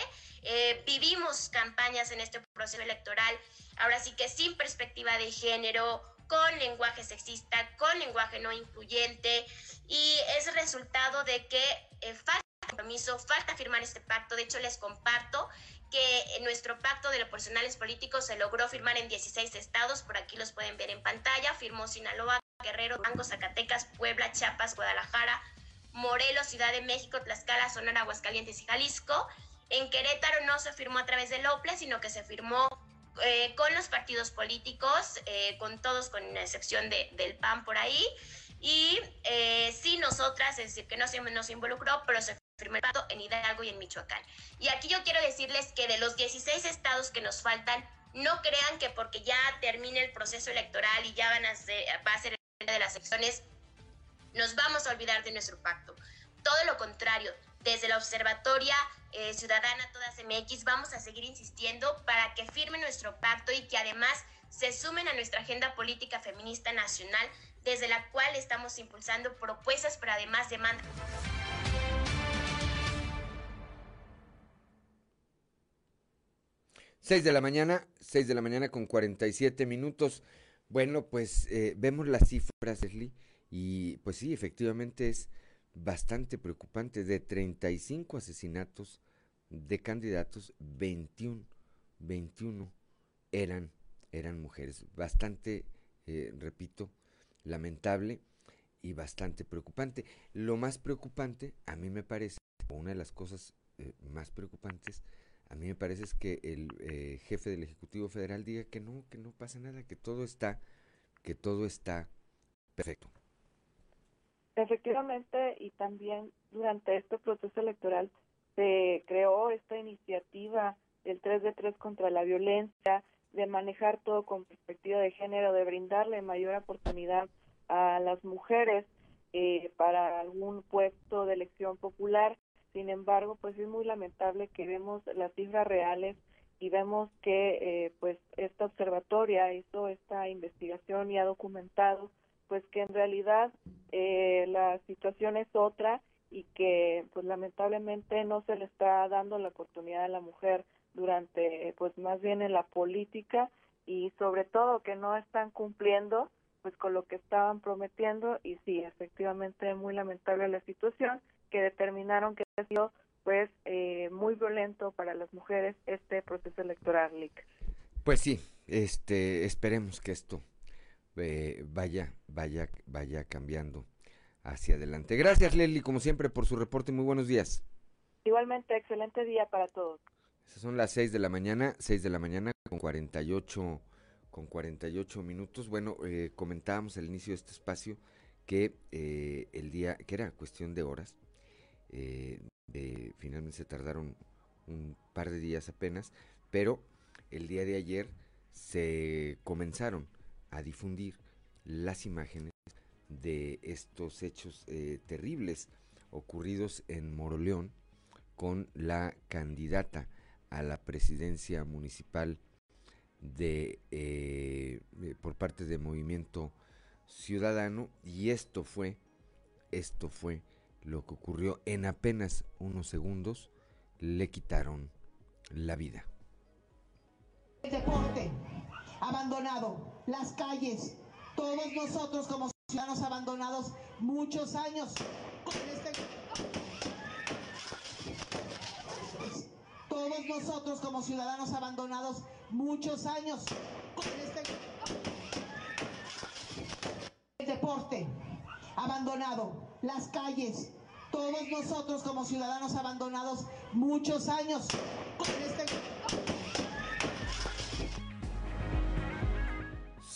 eh, vivimos campañas en este proceso electoral, ahora sí que sin perspectiva de género, con lenguaje sexista, con lenguaje no incluyente, y es resultado de que eh, falta compromiso, falta firmar este pacto. De hecho, les comparto que nuestro pacto de los personales políticos se logró firmar en 16 estados, por aquí los pueden ver en pantalla, firmó Sinaloa, Guerrero, Banco, Zacatecas, Puebla, Chiapas, Guadalajara, Morelos, Ciudad de México, Tlaxcala, Sonora, Aguascalientes y Jalisco. En Querétaro no se firmó a través del OPLE, sino que se firmó eh, con los partidos políticos, eh, con todos, con excepción de, del PAN por ahí. Y eh, sí, nosotras, es decir, que no se nos involucró, pero se firmó el pacto en Hidalgo y en Michoacán. Y aquí yo quiero decirles que de los 16 estados que nos faltan, no crean que porque ya termine el proceso electoral y ya van a ser, va a ser el de las elecciones, nos vamos a olvidar de nuestro pacto. Todo lo contrario, desde la Observatoria eh, Ciudadana Todas MX vamos a seguir insistiendo para que firmen nuestro pacto y que además se sumen a nuestra agenda política feminista nacional, desde la cual estamos impulsando propuestas, pero además demandas. Seis de la mañana, seis de la mañana con 47 minutos. Bueno, pues eh, vemos las cifras, Leslie y pues sí, efectivamente es bastante preocupante. De 35 asesinatos de candidatos, 21, 21 eran, eran mujeres. Bastante, eh, repito, lamentable y bastante preocupante. Lo más preocupante, a mí me parece, una de las cosas eh, más preocupantes, a mí me parece es que el eh, jefe del Ejecutivo Federal diga que no, que no pasa nada, que todo está, que todo está perfecto. Efectivamente, y también durante este proceso electoral se creó esta iniciativa del 3 de 3 contra la violencia, de manejar todo con perspectiva de género, de brindarle mayor oportunidad a las mujeres eh, para algún puesto de elección popular. Sin embargo, pues es muy lamentable que vemos las cifras reales y vemos que eh, pues esta observatoria hizo esta investigación y ha documentado pues que en realidad eh, la situación es otra y que pues lamentablemente no se le está dando la oportunidad a la mujer durante pues más bien en la política y sobre todo que no están cumpliendo pues con lo que estaban prometiendo y sí efectivamente muy lamentable la situación que determinaron que ha sido pues eh, muy violento para las mujeres este proceso electoral pues sí este esperemos que esto eh, vaya, vaya, vaya cambiando hacia adelante. Gracias, Leslie, como siempre, por su reporte. Muy buenos días. Igualmente, excelente día para todos. Esas son las 6 de la mañana, 6 de la mañana con 48, con 48 minutos. Bueno, eh, comentábamos al inicio de este espacio que eh, el día, que era cuestión de horas, eh, finalmente se tardaron un par de días apenas, pero el día de ayer se comenzaron a difundir las imágenes de estos hechos terribles ocurridos en Moroleón con la candidata a la presidencia municipal de eh, por parte del movimiento ciudadano. Y esto fue esto fue lo que ocurrió. En apenas unos segundos le quitaron la vida. El deporte abandonado las calles. Todos nosotros como ciudadanos abandonados muchos años este todos nosotros como ciudadanos abandonados muchos años con este el deporte abandonado, las calles, todos nosotros como ciudadanos abandonados muchos años con este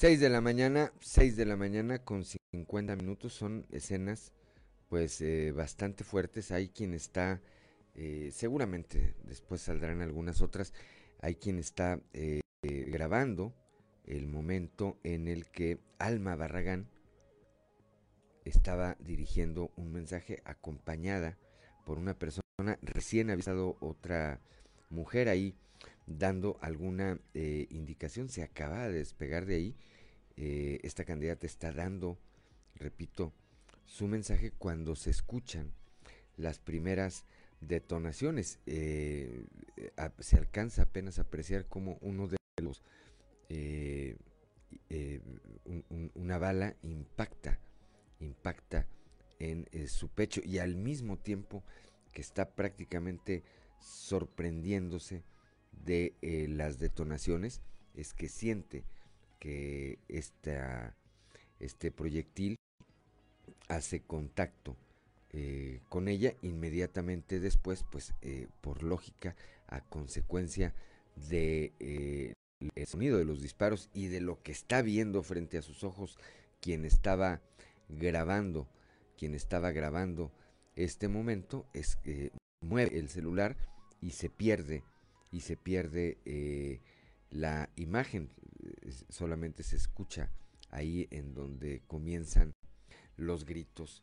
6 de la mañana, 6 de la mañana con 50 minutos son escenas pues eh, bastante fuertes. Hay quien está eh, seguramente después saldrán algunas otras. Hay quien está eh, grabando el momento en el que Alma Barragán estaba dirigiendo un mensaje acompañada por una persona recién avisado otra mujer ahí dando alguna eh, indicación se acaba de despegar de ahí esta candidata está dando repito su mensaje cuando se escuchan las primeras detonaciones. Eh, se alcanza apenas a apreciar como uno de los eh, eh, una bala impacta, impacta en su pecho y al mismo tiempo que está prácticamente sorprendiéndose de las detonaciones, es que siente que esta, este proyectil hace contacto eh, con ella inmediatamente después, pues eh, por lógica, a consecuencia de eh, sonido de los disparos y de lo que está viendo frente a sus ojos quien estaba grabando, quien estaba grabando este momento, mueve el celular y se pierde, y se pierde la imagen, solamente se escucha ahí en donde comienzan los gritos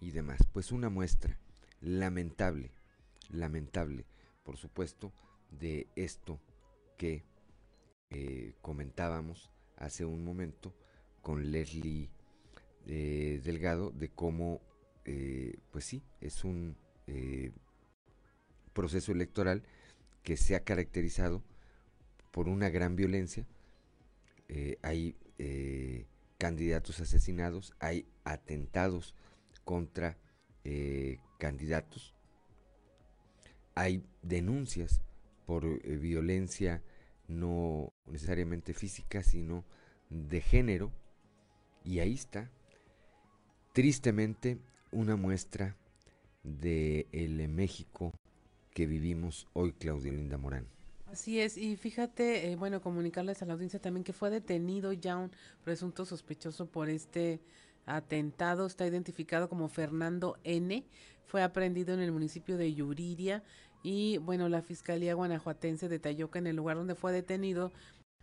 y demás. Pues una muestra lamentable, lamentable, por supuesto, de esto que eh, comentábamos hace un momento con Leslie eh, Delgado, de cómo, eh, pues sí, es un proceso electoral que se ha caracterizado por una gran violencia. Hay candidatos asesinados, hay atentados contra eh, candidatos. Hay denuncias por eh, violencia no necesariamente física, sino de género. Y ahí está, tristemente, una muestra de el México que vivimos hoy, Claudio Linda Morán. Así es, y fíjate, eh, bueno, comunicarles a la audiencia también que fue detenido ya un presunto sospechoso por este atentado está identificado como Fernando N. Fue aprendido en el municipio de Yuriria y bueno, la Fiscalía Guanajuatense detalló que en el lugar donde fue detenido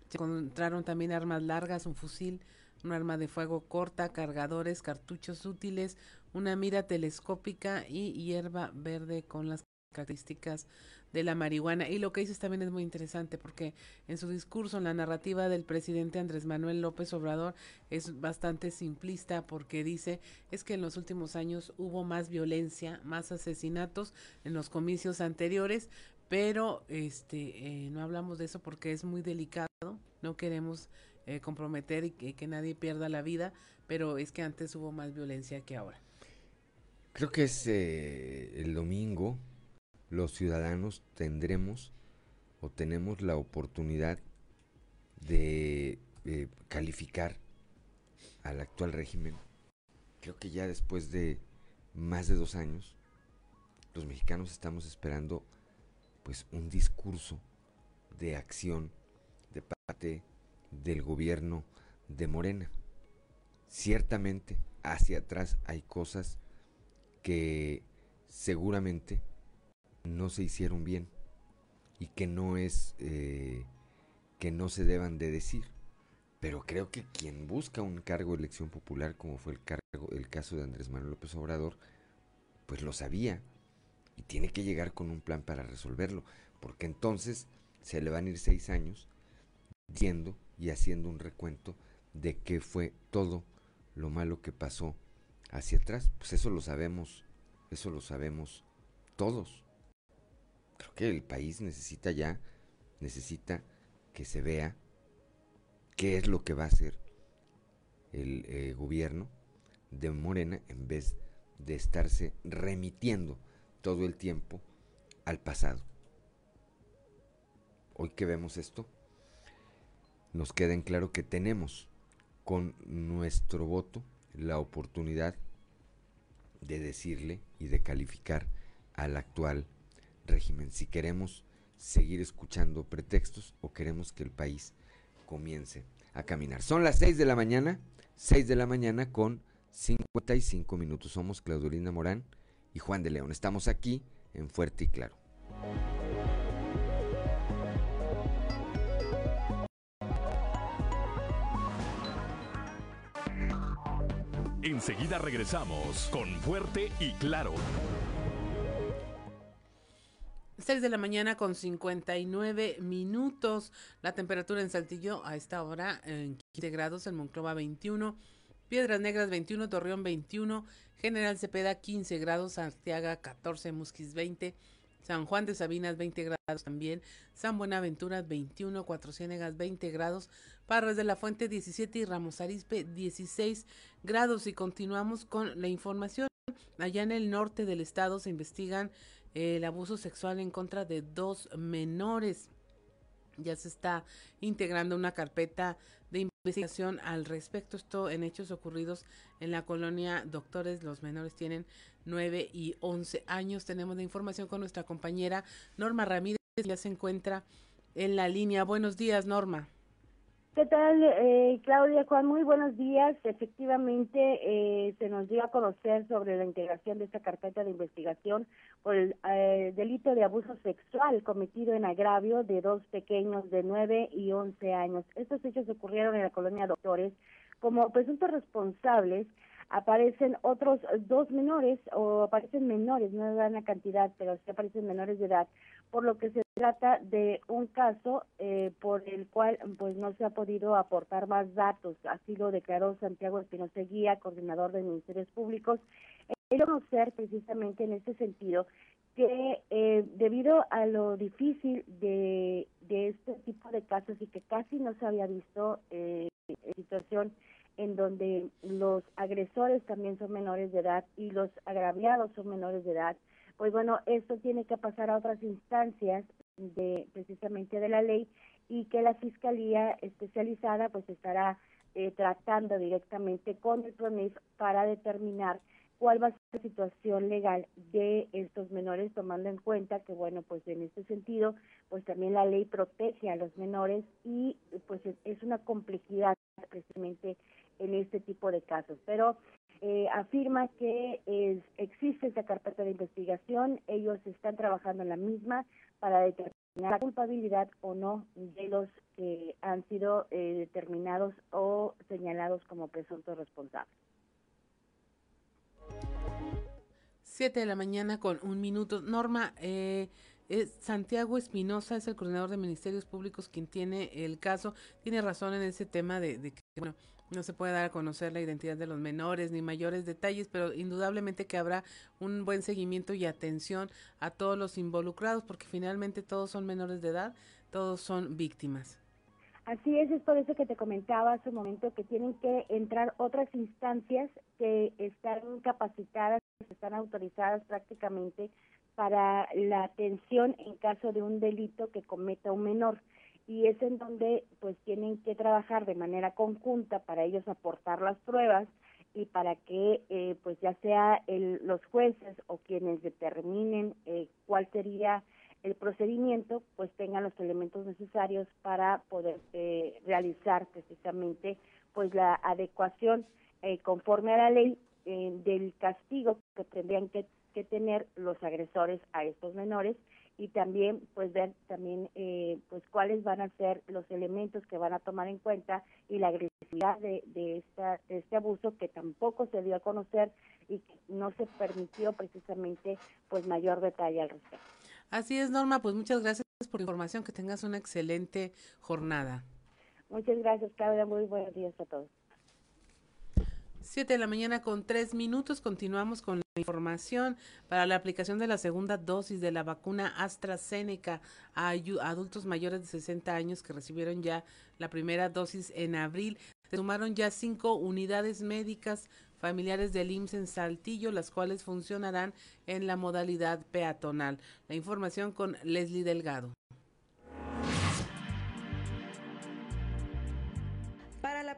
se encontraron también armas largas, un fusil, un arma de fuego corta, cargadores, cartuchos útiles, una mira telescópica y hierba verde con las características de la marihuana. Y lo que dices también es muy interesante porque en su discurso, en la narrativa del presidente Andrés Manuel López Obrador es bastante simplista porque dice es que en los últimos años hubo más violencia, más asesinatos en los comicios anteriores, pero este eh, no hablamos de eso porque es muy delicado, no queremos eh, comprometer y que, que nadie pierda la vida, pero es que antes hubo más violencia que ahora. Creo que es eh, el domingo, los ciudadanos tendremos o tenemos la oportunidad de calificar al actual régimen. Creo que ya después de más de dos años, los mexicanos estamos esperando pues un discurso de acción de parte del gobierno de Morena. Ciertamente, hacia atrás hay cosas que seguramente no se hicieron bien y que no es eh, que no se deban de decir. Pero creo que quien busca un cargo de elección popular, como fue el, cargo, el caso de Andrés Manuel López Obrador, pues lo sabía y tiene que llegar con un plan para resolverlo, porque entonces se le van a ir seis años diciendo y haciendo un recuento de qué fue todo lo malo que pasó hacia atrás. Pues eso lo sabemos, eso lo sabemos todos. Creo que el país necesita ya, necesita que se vea qué es lo que va a hacer el eh, gobierno de Morena en vez de estarse remitiendo todo el tiempo al pasado. Hoy que vemos esto, nos queda en claro que tenemos con nuestro voto la oportunidad de decirle y de calificar al actual régimen si queremos seguir escuchando pretextos o queremos que el país comience a caminar. Son las 6 de la mañana, 6 de la mañana con 55 minutos. Somos Claudelina Morán y Juan de León. Estamos aquí en Fuerte y Claro. Enseguida regresamos con Fuerte y Claro. 6 de la mañana con 59 minutos. La temperatura en Saltillo a esta hora en 15 grados, en Monclova 21, Piedras Negras 21, Torreón 21, General Cepeda 15 grados, Arteaga 14, Musquis 20, San Juan de Sabinas 20 grados también, San Buenaventura 21, Cuatro Ciénegas 20 grados, Parras de la Fuente 17 y Ramos Arispe 16 grados. Y continuamos con la información. Allá en el norte del estado se investigan el abuso sexual en contra de dos menores. Ya se está integrando una carpeta de investigación al respecto. Esto en hechos ocurridos en la colonia Doctores. Los menores tienen 9 y 11 años. Tenemos la información con nuestra compañera Norma Ramírez. Ya se encuentra en la línea. Buenos días, Norma. ¿Qué tal, eh, Claudia Juan? Muy buenos días. Efectivamente, eh, se nos dio a conocer sobre la integración de esta carpeta de investigación por el eh, delito de abuso sexual cometido en agravio de dos pequeños de 9 y 11 años. Estos hechos ocurrieron en la colonia Doctores. Como presuntos responsables aparecen otros dos menores o aparecen menores, no dan la cantidad, pero sí aparecen menores de edad, por lo que se trata de un caso eh, por el cual pues no se ha podido aportar más datos, así lo declaró Santiago Espinosa Guía, coordinador de Ministerios Públicos. Es conocer precisamente en este sentido que eh, debido a lo difícil de, de este tipo de casos y que casi no se había visto eh, situación en donde los agresores también son menores de edad y los agraviados son menores de edad, pues bueno, esto tiene que pasar a otras instancias de precisamente de la ley y que la fiscalía especializada pues estará eh, tratando directamente con el PRONIF para determinar cuál va a ser la situación legal de estos menores, tomando en cuenta que, bueno, pues en este sentido, pues también la ley protege a los menores y pues es una complejidad precisamente en este tipo de casos. Pero eh, afirma que es, existe esa carpeta de investigación, ellos están trabajando en la misma para determinar la culpabilidad o no de los que han sido eh, determinados o señalados como presuntos responsables. Siete de la mañana con un minuto. Norma, eh, Santiago Espinosa es el coordinador de Ministerios Públicos quien tiene el caso. Tiene razón en ese tema de, de que, bueno, no se puede dar a conocer la identidad de los menores ni mayores detalles, pero indudablemente que habrá un buen seguimiento y atención a todos los involucrados, porque finalmente todos son menores de edad, todos son víctimas. Así es, es por eso que te comentaba hace un momento que tienen que entrar otras instancias que están capacitadas, que están autorizadas prácticamente para la atención en caso de un delito que cometa un menor y es en donde pues tienen que trabajar de manera conjunta para ellos aportar las pruebas y para que eh, pues ya sea el, los jueces o quienes determinen eh, cuál sería el procedimiento pues tengan los elementos necesarios para poder eh, realizar precisamente pues la adecuación eh, conforme a la ley eh, del castigo que tendrían que, que, tener los agresores a estos menores y también pues ver también eh, pues cuáles van a ser los elementos que van a tomar en cuenta y la agresividad de, de, esta, de este abuso que tampoco se dio a conocer y que no se permitió precisamente pues mayor detalle al respecto. Así es, Norma, pues muchas gracias por la información, que tengas una excelente jornada. Muchas gracias, Claudia, muy buenos días a todos. Siete de la mañana con tres minutos. Continuamos con la información para la aplicación de la segunda dosis de la vacuna AstraZeneca a adultos mayores de 60 años que recibieron ya la primera dosis en abril. Se sumaron ya cinco unidades médicas familiares del IMSS en Saltillo, las cuales funcionarán en la modalidad peatonal. La información con Leslie Delgado.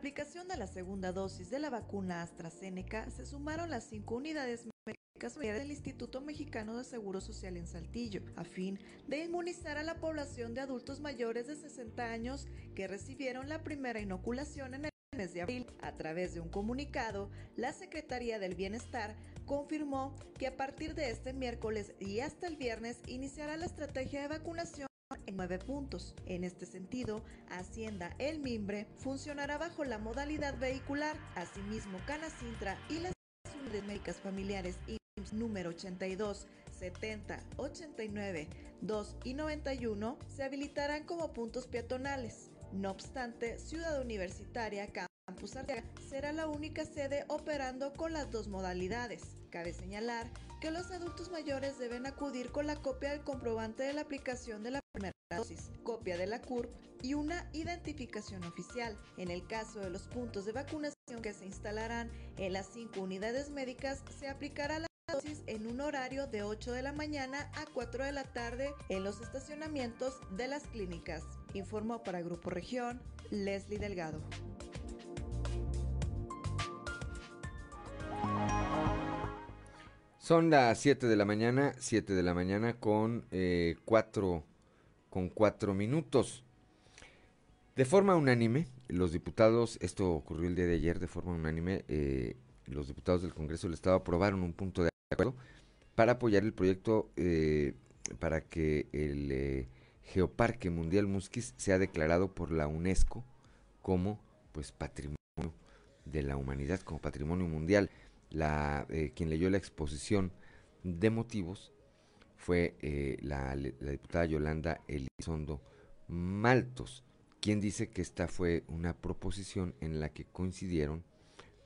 Aplicación de la segunda dosis de la vacuna AstraZeneca se sumaron las cinco unidades médicas del Instituto Mexicano de Seguro Social en Saltillo, a fin de inmunizar a la población de adultos mayores de 60 años que recibieron la primera inoculación en el mes de abril. A través de un comunicado, la Secretaría del Bienestar confirmó que a partir de este miércoles y hasta el viernes iniciará la estrategia de vacunación en nueve puntos. En este sentido, Hacienda El Mimbre funcionará bajo la modalidad vehicular. Asimismo, Canacintra y las unidades médicas familiares IMSS número 82, 70, 89, 2 y 91 se habilitarán como puntos peatonales. No obstante, Ciudad Universitaria Campus Arteaga será la única sede operando con las dos modalidades. Cabe señalar que los adultos mayores deben acudir con la copia del comprobante de la aplicación de la primera dosis, copia de la CURP y una identificación oficial. En el caso de los puntos de vacunación que se instalarán en las cinco unidades médicas, se aplicará la dosis en un horario de 8 de la mañana a 4 de la tarde en los estacionamientos de las clínicas. Informó para Grupo Región Leslie Delgado. Son las 7 de la mañana, 7 de la mañana con eh, 4 con cuatro minutos. De forma unánime, los diputados, esto ocurrió el día de ayer, de forma unánime, eh, los diputados del Congreso del Estado aprobaron un punto de acuerdo para apoyar el proyecto eh, para que el eh, Geoparque Mundial Musquis sea declarado por la UNESCO como pues patrimonio de la humanidad, como patrimonio mundial. La, eh, quien leyó la exposición de motivos fue eh, la, la, diputada Yolanda Elizondo Maltos, quien dice que esta fue una proposición en la que coincidieron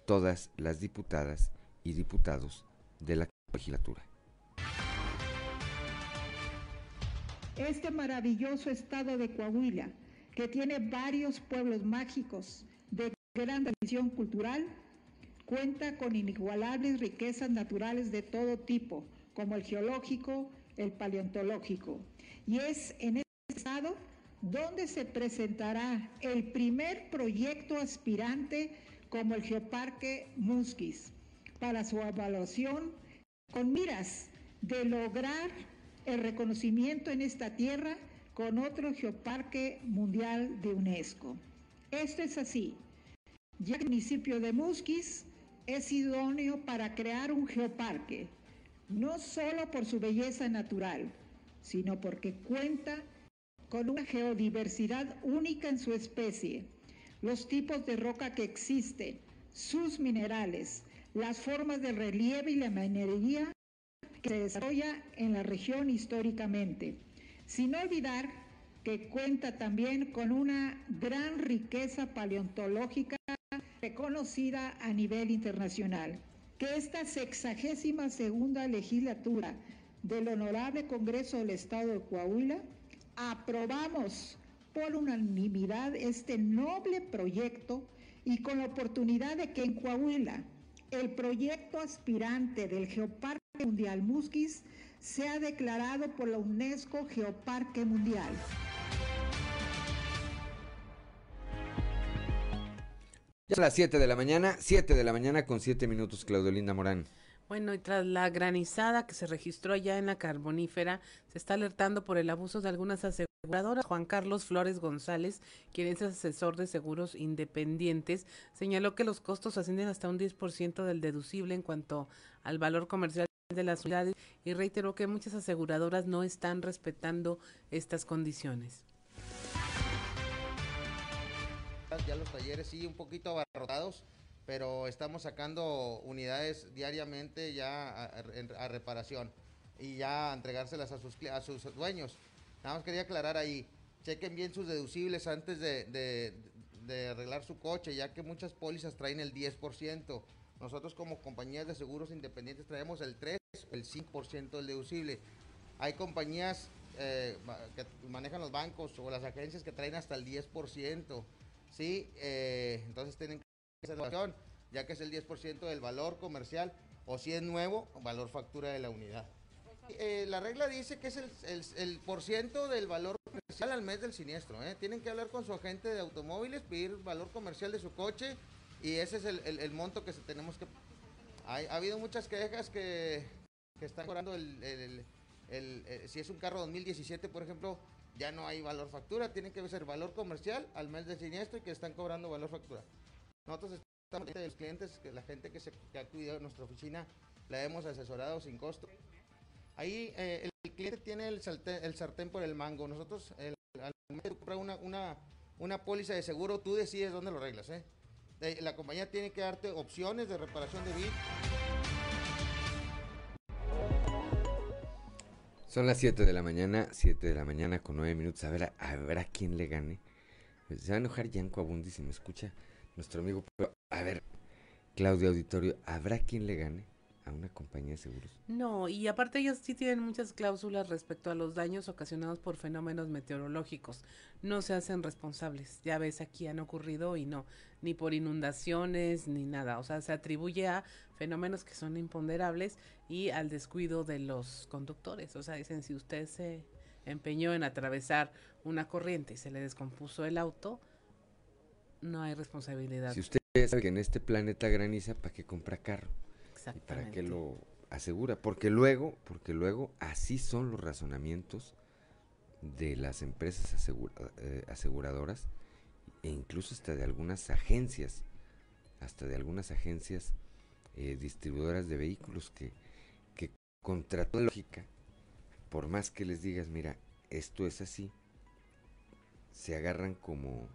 todas las diputadas y diputados de la legislatura. Este maravilloso estado de Coahuila, que tiene varios pueblos mágicos de gran tradición cultural, cuenta con inigualables riquezas naturales de todo tipo, como el geológico, el paleontológico. Y es en este estado donde se presentará el primer proyecto aspirante como el Geoparque Musquis para su evaluación con miras de lograr el reconocimiento en esta tierra con otro geoparque mundial de UNESCO. Esto es así, ya que el municipio de Musquis es idóneo para crear un geoparque, no solo por su belleza natural, sino porque cuenta con una geodiversidad única en su especie, los tipos de roca que existen, sus minerales, las formas de relieve y la minería que se desarrolla en la región históricamente, sin olvidar que cuenta también con una gran riqueza paleontológica reconocida a nivel internacional. Que esta sexagésima segunda legislatura del Honorable Congreso del Estado de Coahuila aprobamos por unanimidad este noble proyecto y con la oportunidad de que en Coahuila el proyecto aspirante del Geoparque Mundial Musquis sea declarado por la UNESCO Geoparque Mundial. Ya a las 7 de la mañana, 7 de la mañana con 7 minutos, Claudio Linda Morán. Bueno, y tras la granizada que se registró allá en la carbonífera, se está alertando por el abuso de algunas aseguradoras. Juan Carlos Flores González, quien es asesor de seguros independientes, señaló que los costos ascienden hasta un 10% del deducible en cuanto al valor comercial de las unidades y reiteró que muchas aseguradoras no están respetando estas condiciones. Ya los talleres sí un poquito abarrotados pero estamos sacando unidades diariamente ya a, reparación y ya a entregárselas a sus, a sus dueños. Nada más quería aclarar ahí, chequen bien sus deducibles antes de, arreglar su coche, ya que muchas pólizas traen el 10%. Nosotros como compañías de seguros independientes traemos el 3, el 5% del deducible. Hay compañías eh, que manejan los bancos o las agencias que traen hasta el 10%. Sí, eh, entonces tienen que ya que es el 10% del valor comercial, o si es nuevo, valor factura de la unidad. Eh, la regla dice que es el, por ciento del valor comercial al mes del siniestro. ¿eh? Tienen que hablar con su agente de automóviles, pedir valor comercial de su coche y ese es el, monto que tenemos que... Hay, ha habido muchas quejas que, están cobrando el, eh, si es un carro 2017, por ejemplo, ya no hay valor factura, tiene que ser valor comercial al mes del siniestro y que están cobrando valor factura. Nosotros estamos de los clientes, que la gente que, se, que ha acudido a nuestra oficina, la hemos asesorado sin costo. Ahí eh, el cliente tiene el, el sartén por el mango. Nosotros, el, al momento de comprar una, una, una póliza de seguro, tú decides dónde lo arreglas. ¿eh? la compañía tiene que darte opciones de reparación de bit. Son las 7 de la mañana, 7 de la mañana con 9 minutos. A ver, a quién le gane. Se va a enojar Yanko Abundi si me escucha nuestro amigo. A ver, Claudio Auditorio, ¿habrá quien le gane a una compañía de seguros? No, y aparte ellos sí tienen muchas cláusulas respecto a los daños ocasionados por fenómenos meteorológicos. No se hacen responsables. Ya ves, aquí han ocurrido y no, ni por inundaciones ni nada. O sea, se atribuye a fenómenos que son imponderables y al descuido de los conductores. O sea, dicen, si usted se empeñó en atravesar una corriente y se le descompuso el auto, no hay responsabilidad. Si usted sabe que en este planeta graniza, ¿para qué compra carro? ¿Y para qué lo asegura? Porque luego, porque luego así son los razonamientos de las empresas eh, aseguradoras e incluso hasta de algunas agencias, hasta de algunas agencias eh, distribuidoras de vehículos que, que contra toda lógica, por más que les digas, mira, esto es así, se agarran como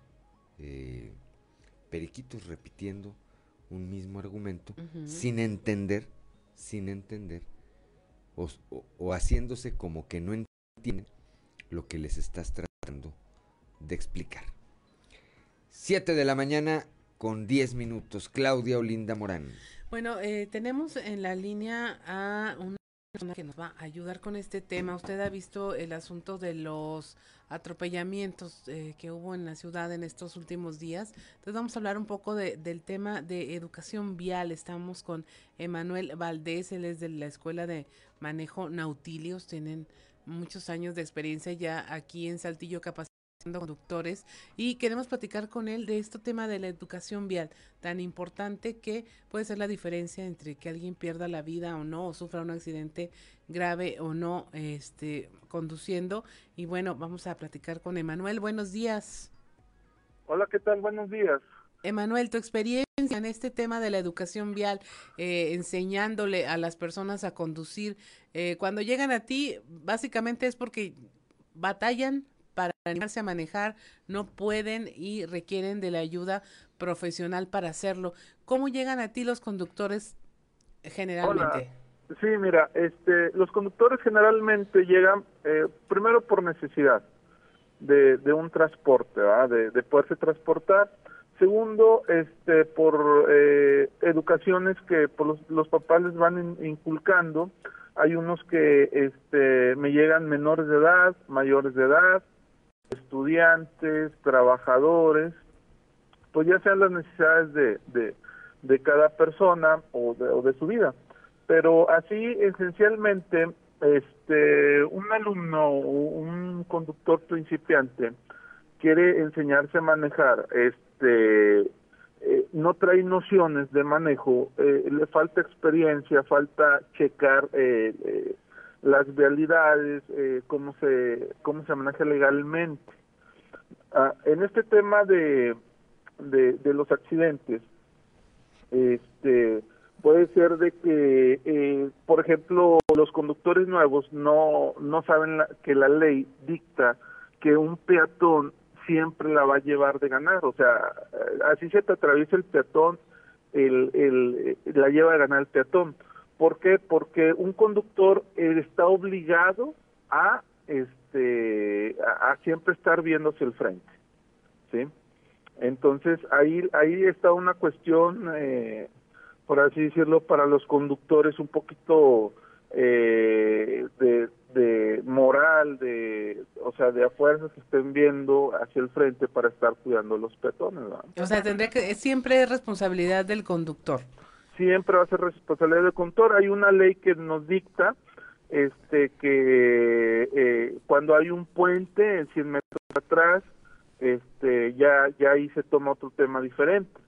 eh, periquitos repitiendo un mismo argumento sin entender, sin entender, o, haciéndose como que no entienden lo que les estás tratando de explicar. Siete de la mañana con diez minutos. Claudia Olinda Morán. Bueno, eh, tenemos en la línea a una persona que nos va a ayudar con este tema. Usted ha visto el asunto de los atropellamientos eh, que hubo en la ciudad en estos últimos días. Entonces vamos a hablar un poco de, del tema de educación vial. Estamos con Emanuel Valdés, él es de la Escuela de Manejo Nautilios, tienen muchos años de experiencia ya aquí en Saltillo Capacitación conductores y queremos platicar con él de este tema de la educación vial tan importante que puede ser la diferencia entre que alguien pierda la vida o no o sufra un accidente grave o no este conduciendo. Y bueno vamos a platicar con Emanuel. Buenos días. Hola qué tal buenos días. Emanuel, tu experiencia en este tema de la educación vial, eh, enseñándole a las personas a conducir, eh, cuando llegan a ti, básicamente es porque batallan animarse a manejar, no pueden y requieren de la ayuda profesional para hacerlo. ¿Cómo llegan a ti los conductores generalmente? Sí, mira, este, los conductores generalmente llegan eh, primero por necesidad de, un transporte, De, de, poderse transportar. Segundo, este, por eh, educaciones que por los, los papás les van inculcando. Hay unos que este, me llegan menores de edad, mayores de edad, estudiantes, trabajadores, pues ya sean las necesidades de, de, cada persona o de, o de su vida. Pero así esencialmente, este, un alumno o un conductor principiante quiere enseñarse a manejar, este, eh, no trae nociones de manejo, eh, le falta experiencia, falta checar eh, las vialidades, cómo se cómo se maneja legalmente. Ah, en este tema de, de, los accidentes, este puede ser de que, por ejemplo, los conductores nuevos no no saben que la ley dicta que un peatón siempre la va a llevar de ganar, o sea, eh, así se te atraviesa el peatón, el, el, la lleva de ganar el peatón. ¿Por qué? Porque un conductor está obligado a este a, siempre estar viéndose el frente, ¿sí? Entonces ahí ahí está una cuestión, eh, por así decirlo, para los conductores un poquito eh, de, de moral, de, o sea, de a que estén viendo hacia el frente para estar cuidando los peatones. O sea, tendría que, siempre es responsabilidad del conductor. Siempre va a ser responsabilidad del conductor. Hay una ley que nos dicta este que eh, cuando hay un puente en 100 metros atrás, este ya ya ahí se toma otro tema diferente.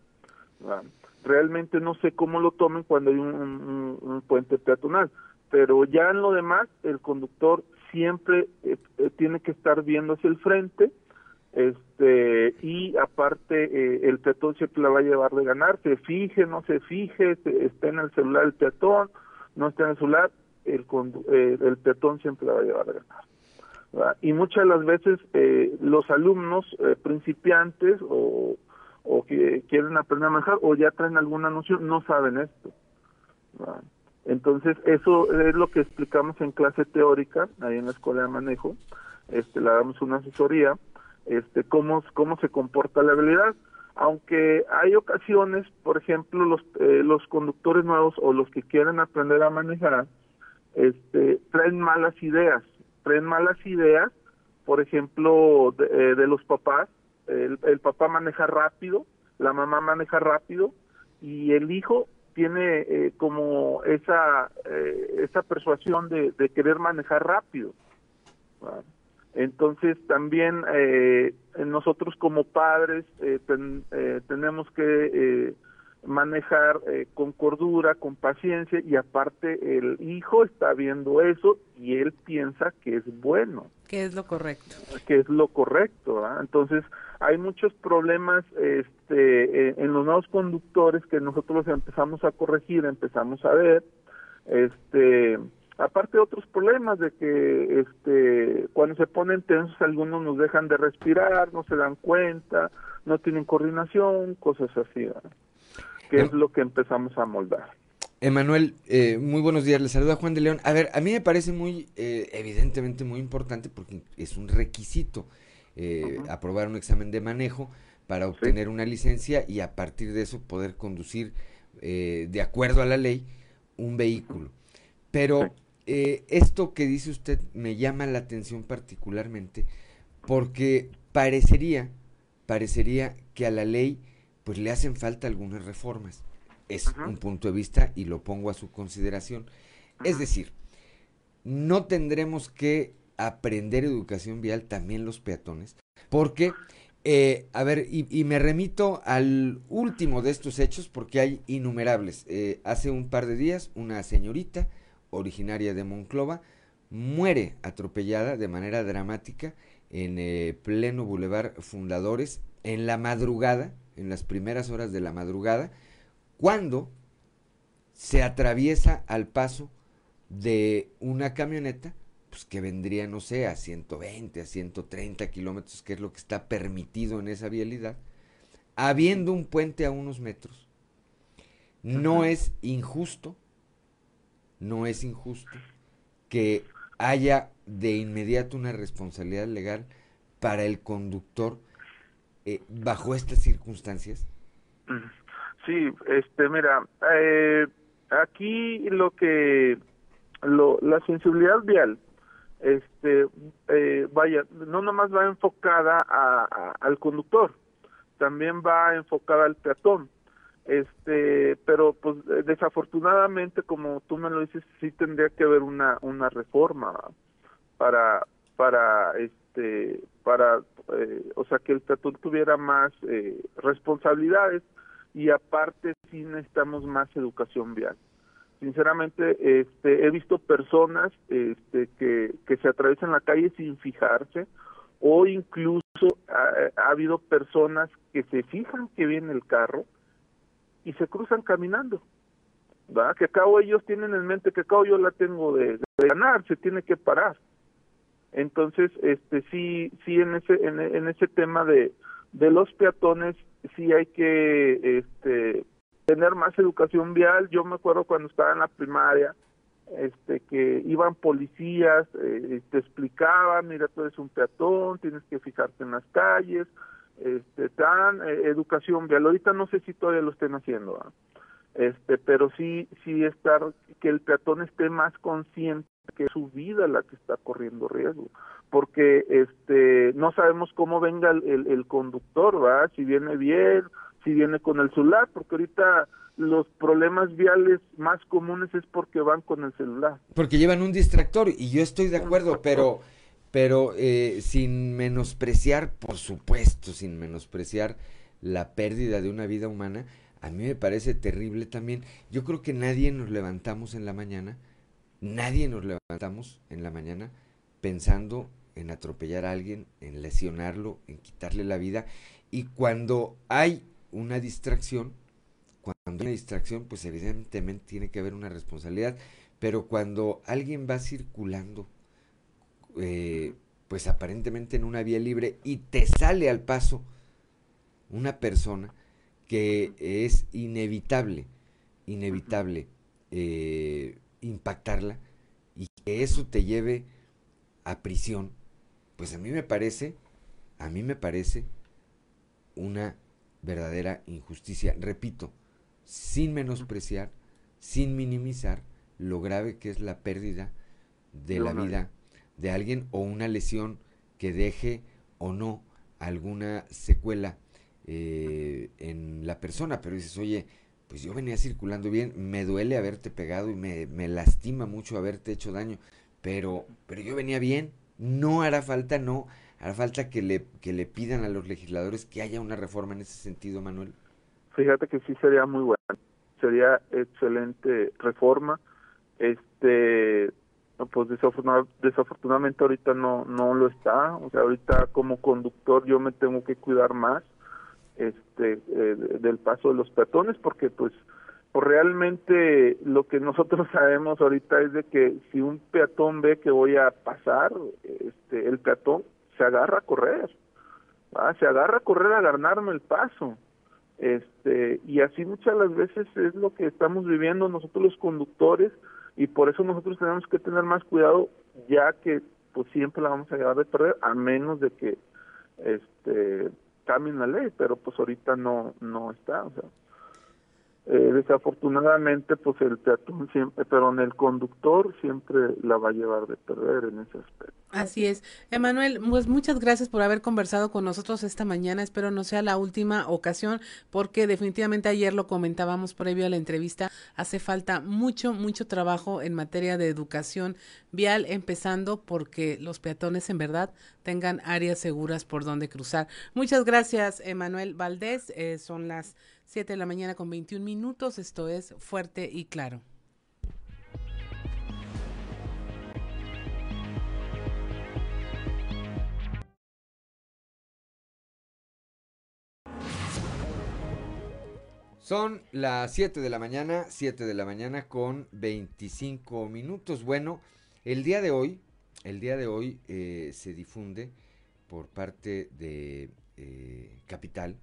Realmente no sé cómo lo tomen cuando hay un puente peatonal pero ya en lo demás el conductor siempre eh, eh, tiene que estar viendo hacia el frente este y aparte eh, el peatón siempre la va a llevar de ganar. Se fije no se fije esté en el celular el peatón no esté en el celular el el peatón siempre la va a llevar de ganar y muchas de las veces los alumnos principiantes o, o que quieren aprender a manejar o ya traen alguna noción no saben esto entonces, eso es lo que explicamos en clase teórica, ahí en la escuela de manejo, este, le damos una asesoría, este, cómo, cómo se comporta la habilidad, aunque hay ocasiones, por ejemplo, los, eh, los conductores nuevos o los que quieren aprender a manejar, este, traen malas ideas, traen malas ideas, por ejemplo, de, eh, los papás, el, el papá maneja rápido, la mamá maneja rápido, y el hijo tiene eh, como esa eh, esa persuasión de, querer manejar rápido entonces también eh, nosotros como padres tenemos que manejar con cordura con paciencia y aparte el hijo está viendo eso y él piensa que es bueno. Que es lo correcto. Que es lo correcto entonces hay muchos problemas este, eh, en los nuevos conductores que nosotros empezamos a corregir, empezamos a ver, este, aparte de otros problemas de que este, cuando se ponen tensos algunos nos dejan de respirar, no se dan cuenta, no tienen coordinación, cosas así, que es lo que empezamos a moldar. Emanuel, eh, muy buenos días, le saluda Juan de León. A ver, a mí me parece muy, eh, evidentemente muy importante porque es un requisito eh, aprobar un examen de manejo para obtener una licencia y a partir de eso poder conducir eh, de acuerdo a la ley un vehículo. Pero eh, esto que dice usted me llama la atención particularmente porque parecería, parecería que a la ley pues le hacen falta algunas reformas. Es un punto de vista y lo pongo a su consideración. Es decir, no tendremos que aprender educación vial también los peatones, porque, eh, a ver, y, me remito al último de estos hechos porque hay innumerables. Eh, hace un par de días una señorita originaria de Monclova muere atropellada de manera dramática en eh, pleno Boulevard Fundadores en la madrugada, en las primeras horas de la madrugada, cuando se atraviesa al paso de una camioneta pues, que vendría, no sé, a 120, a 130 kilómetros, que es lo que está permitido en esa vialidad, habiendo un puente a unos metros, no es injusto, no es injusto que haya de inmediato una responsabilidad legal para el conductor eh, bajo estas circunstancias? Sí, este, mira, eh, aquí lo que, lo, la sensibilidad vial este eh, vaya no nomás va enfocada a, al conductor también va enfocada al peatón este pero pues desafortunadamente como tú me lo dices sí tendría que haber una una reforma para para este para eh, o sea que el peatón tuviera más eh, responsabilidades y aparte sí necesitamos más educación vial. Sinceramente, este, he visto personas este, que, se atraviesan la calle sin fijarse o incluso ha, ha habido personas que se fijan que viene el carro y se cruzan caminando. ¿verdad? Que acabo ellos tienen en mente que acabo yo la tengo de, ganar, se tiene que parar. Entonces, este sí, sí en ese en, en ese tema de, de los peatones sí hay que este tener más educación vial. Yo me acuerdo cuando estaba en la primaria, este que iban policías, eh, te explicaban, mira, tú eres un peatón, tienes que fijarte en las calles, este dan eh, educación vial. Ahorita no sé si todavía lo estén haciendo, ¿ah? este, pero sí sí estar que el peatón esté más consciente que es su vida la que está corriendo riesgo porque este no sabemos cómo venga el, el, el conductor va si viene bien si viene con el celular porque ahorita los problemas viales más comunes es porque van con el celular Porque llevan un distractor y yo estoy de acuerdo, pero, pero eh, sin menospreciar, por supuesto, sin menospreciar la pérdida de una vida humana, a mí me parece terrible también. Yo creo que nadie nos levantamos en la mañana, nadie nos levantamos en la mañana pensando en atropellar a alguien, en lesionarlo, en quitarle la vida. Y cuando hay una distracción, cuando hay una distracción, pues evidentemente tiene que haber una responsabilidad, pero cuando alguien va circulando, eh, pues aparentemente en una vía libre y te sale al paso una persona que es inevitable, inevitable eh, impactarla y que eso te lleve a prisión, pues a mí me parece, a mí me parece una verdadera injusticia. Repito, sin menospreciar, sin minimizar lo grave que es la pérdida de la no. vida de alguien o una lesión que deje o no alguna secuela eh, en la persona. Pero dices, oye, pues yo venía circulando bien, me duele haberte pegado y me, me lastima mucho haberte hecho daño, pero, pero yo venía bien, no hará falta, no, hará falta que le, que le pidan a los legisladores que haya una reforma en ese sentido, Manuel. Fíjate que sí sería muy bueno, sería excelente reforma. Este, pues desafortuna- desafortunadamente ahorita no no lo está, o sea, ahorita como conductor yo me tengo que cuidar más este eh, de- del paso de los peatones porque pues pues realmente lo que nosotros [LAUGHS] sabemos ahorita es de que si un peatón ve que voy a pasar, este el peatón se agarra a correr. Se agarra a correr a ganarme el paso este y así muchas las veces es lo que estamos viviendo nosotros los conductores y por eso nosotros tenemos que tener más cuidado ya que pues siempre la vamos a llevar de perder a menos de que este cambien la ley pero pues ahorita no no está o sea eh, desafortunadamente pues el peatón siempre perdón el conductor siempre la va a llevar de perder en ese aspecto Así es. Emanuel, pues muchas gracias por haber conversado con nosotros esta mañana. Espero no sea la última ocasión porque definitivamente ayer lo comentábamos previo a la entrevista. Hace falta mucho, mucho trabajo en materia de educación vial, empezando porque los peatones en verdad tengan áreas seguras por donde cruzar. Muchas gracias, Emanuel Valdés. Eh, son las 7 de la mañana con 21 minutos. Esto es Fuerte y Claro. Son las 7 de la mañana, 7 de la mañana con 25 minutos. Bueno, el día de hoy, el día de hoy eh, se difunde por parte de eh, Capital,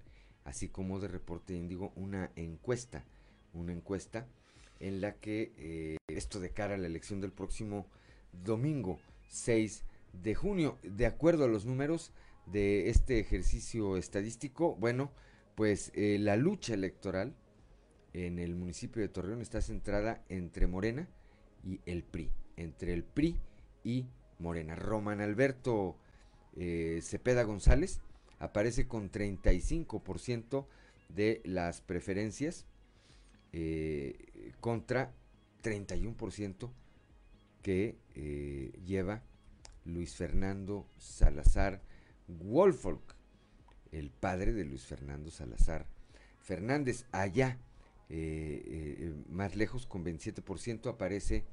así como de Reporte Índigo, una encuesta, una encuesta en la que eh, esto de cara a la elección del próximo domingo 6 de junio, de acuerdo a los números de este ejercicio estadístico, bueno, pues eh, la lucha electoral en el municipio de Torreón está centrada entre Morena y el PRI, entre el PRI y Morena. Roman Alberto eh, Cepeda González aparece con 35% de las preferencias eh, contra 31% que eh, lleva Luis Fernando Salazar Wolfolk, el padre de Luis Fernando Salazar Fernández. Allá, eh, más lejos, con 27%, aparece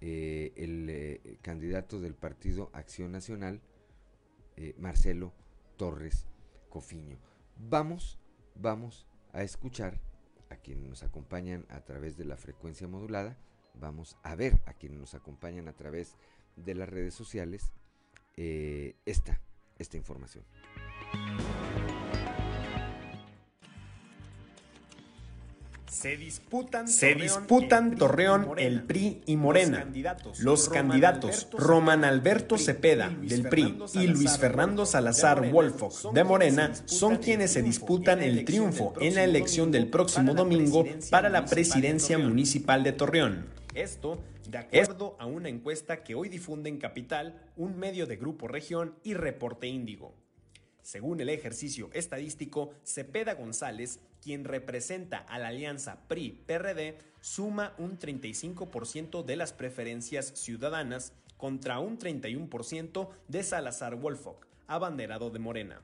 el candidato del partido Acción Nacional, Marcelo Torres Cofiño. Vamos, vamos a escuchar a quienes nos acompañan a través de la frecuencia modulada, vamos a ver a quienes nos acompañan a través de las redes sociales esta, esta información. Se disputan, Torreón, el PRI y Morena. Los candidatos Roman Alberto Cepeda del PRI y Luis Fernando Salazar Wolfox de Morena son quienes se disputan el triunfo en la elección del próximo domingo para la presidencia municipal de Torreón. Esto de acuerdo a una encuesta que hoy difunde en Capital, un medio de Grupo Región y Reporte Índigo. Según el ejercicio estadístico, Cepeda González, quien representa a la alianza PRI-PRD, suma un 35% de las preferencias ciudadanas contra un 31% de Salazar Wolfock, abanderado de Morena.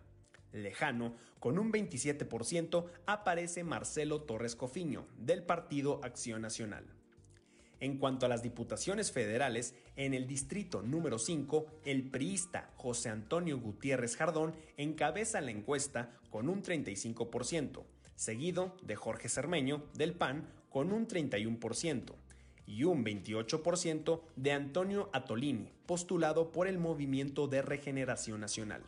Lejano, con un 27%, aparece Marcelo Torres Cofiño, del Partido Acción Nacional. En cuanto a las diputaciones federales, en el distrito número 5, el priista José Antonio Gutiérrez Jardón encabeza la encuesta con un 35%, seguido de Jorge Cermeño del PAN con un 31% y un 28% de Antonio Atolini, postulado por el Movimiento de Regeneración Nacional.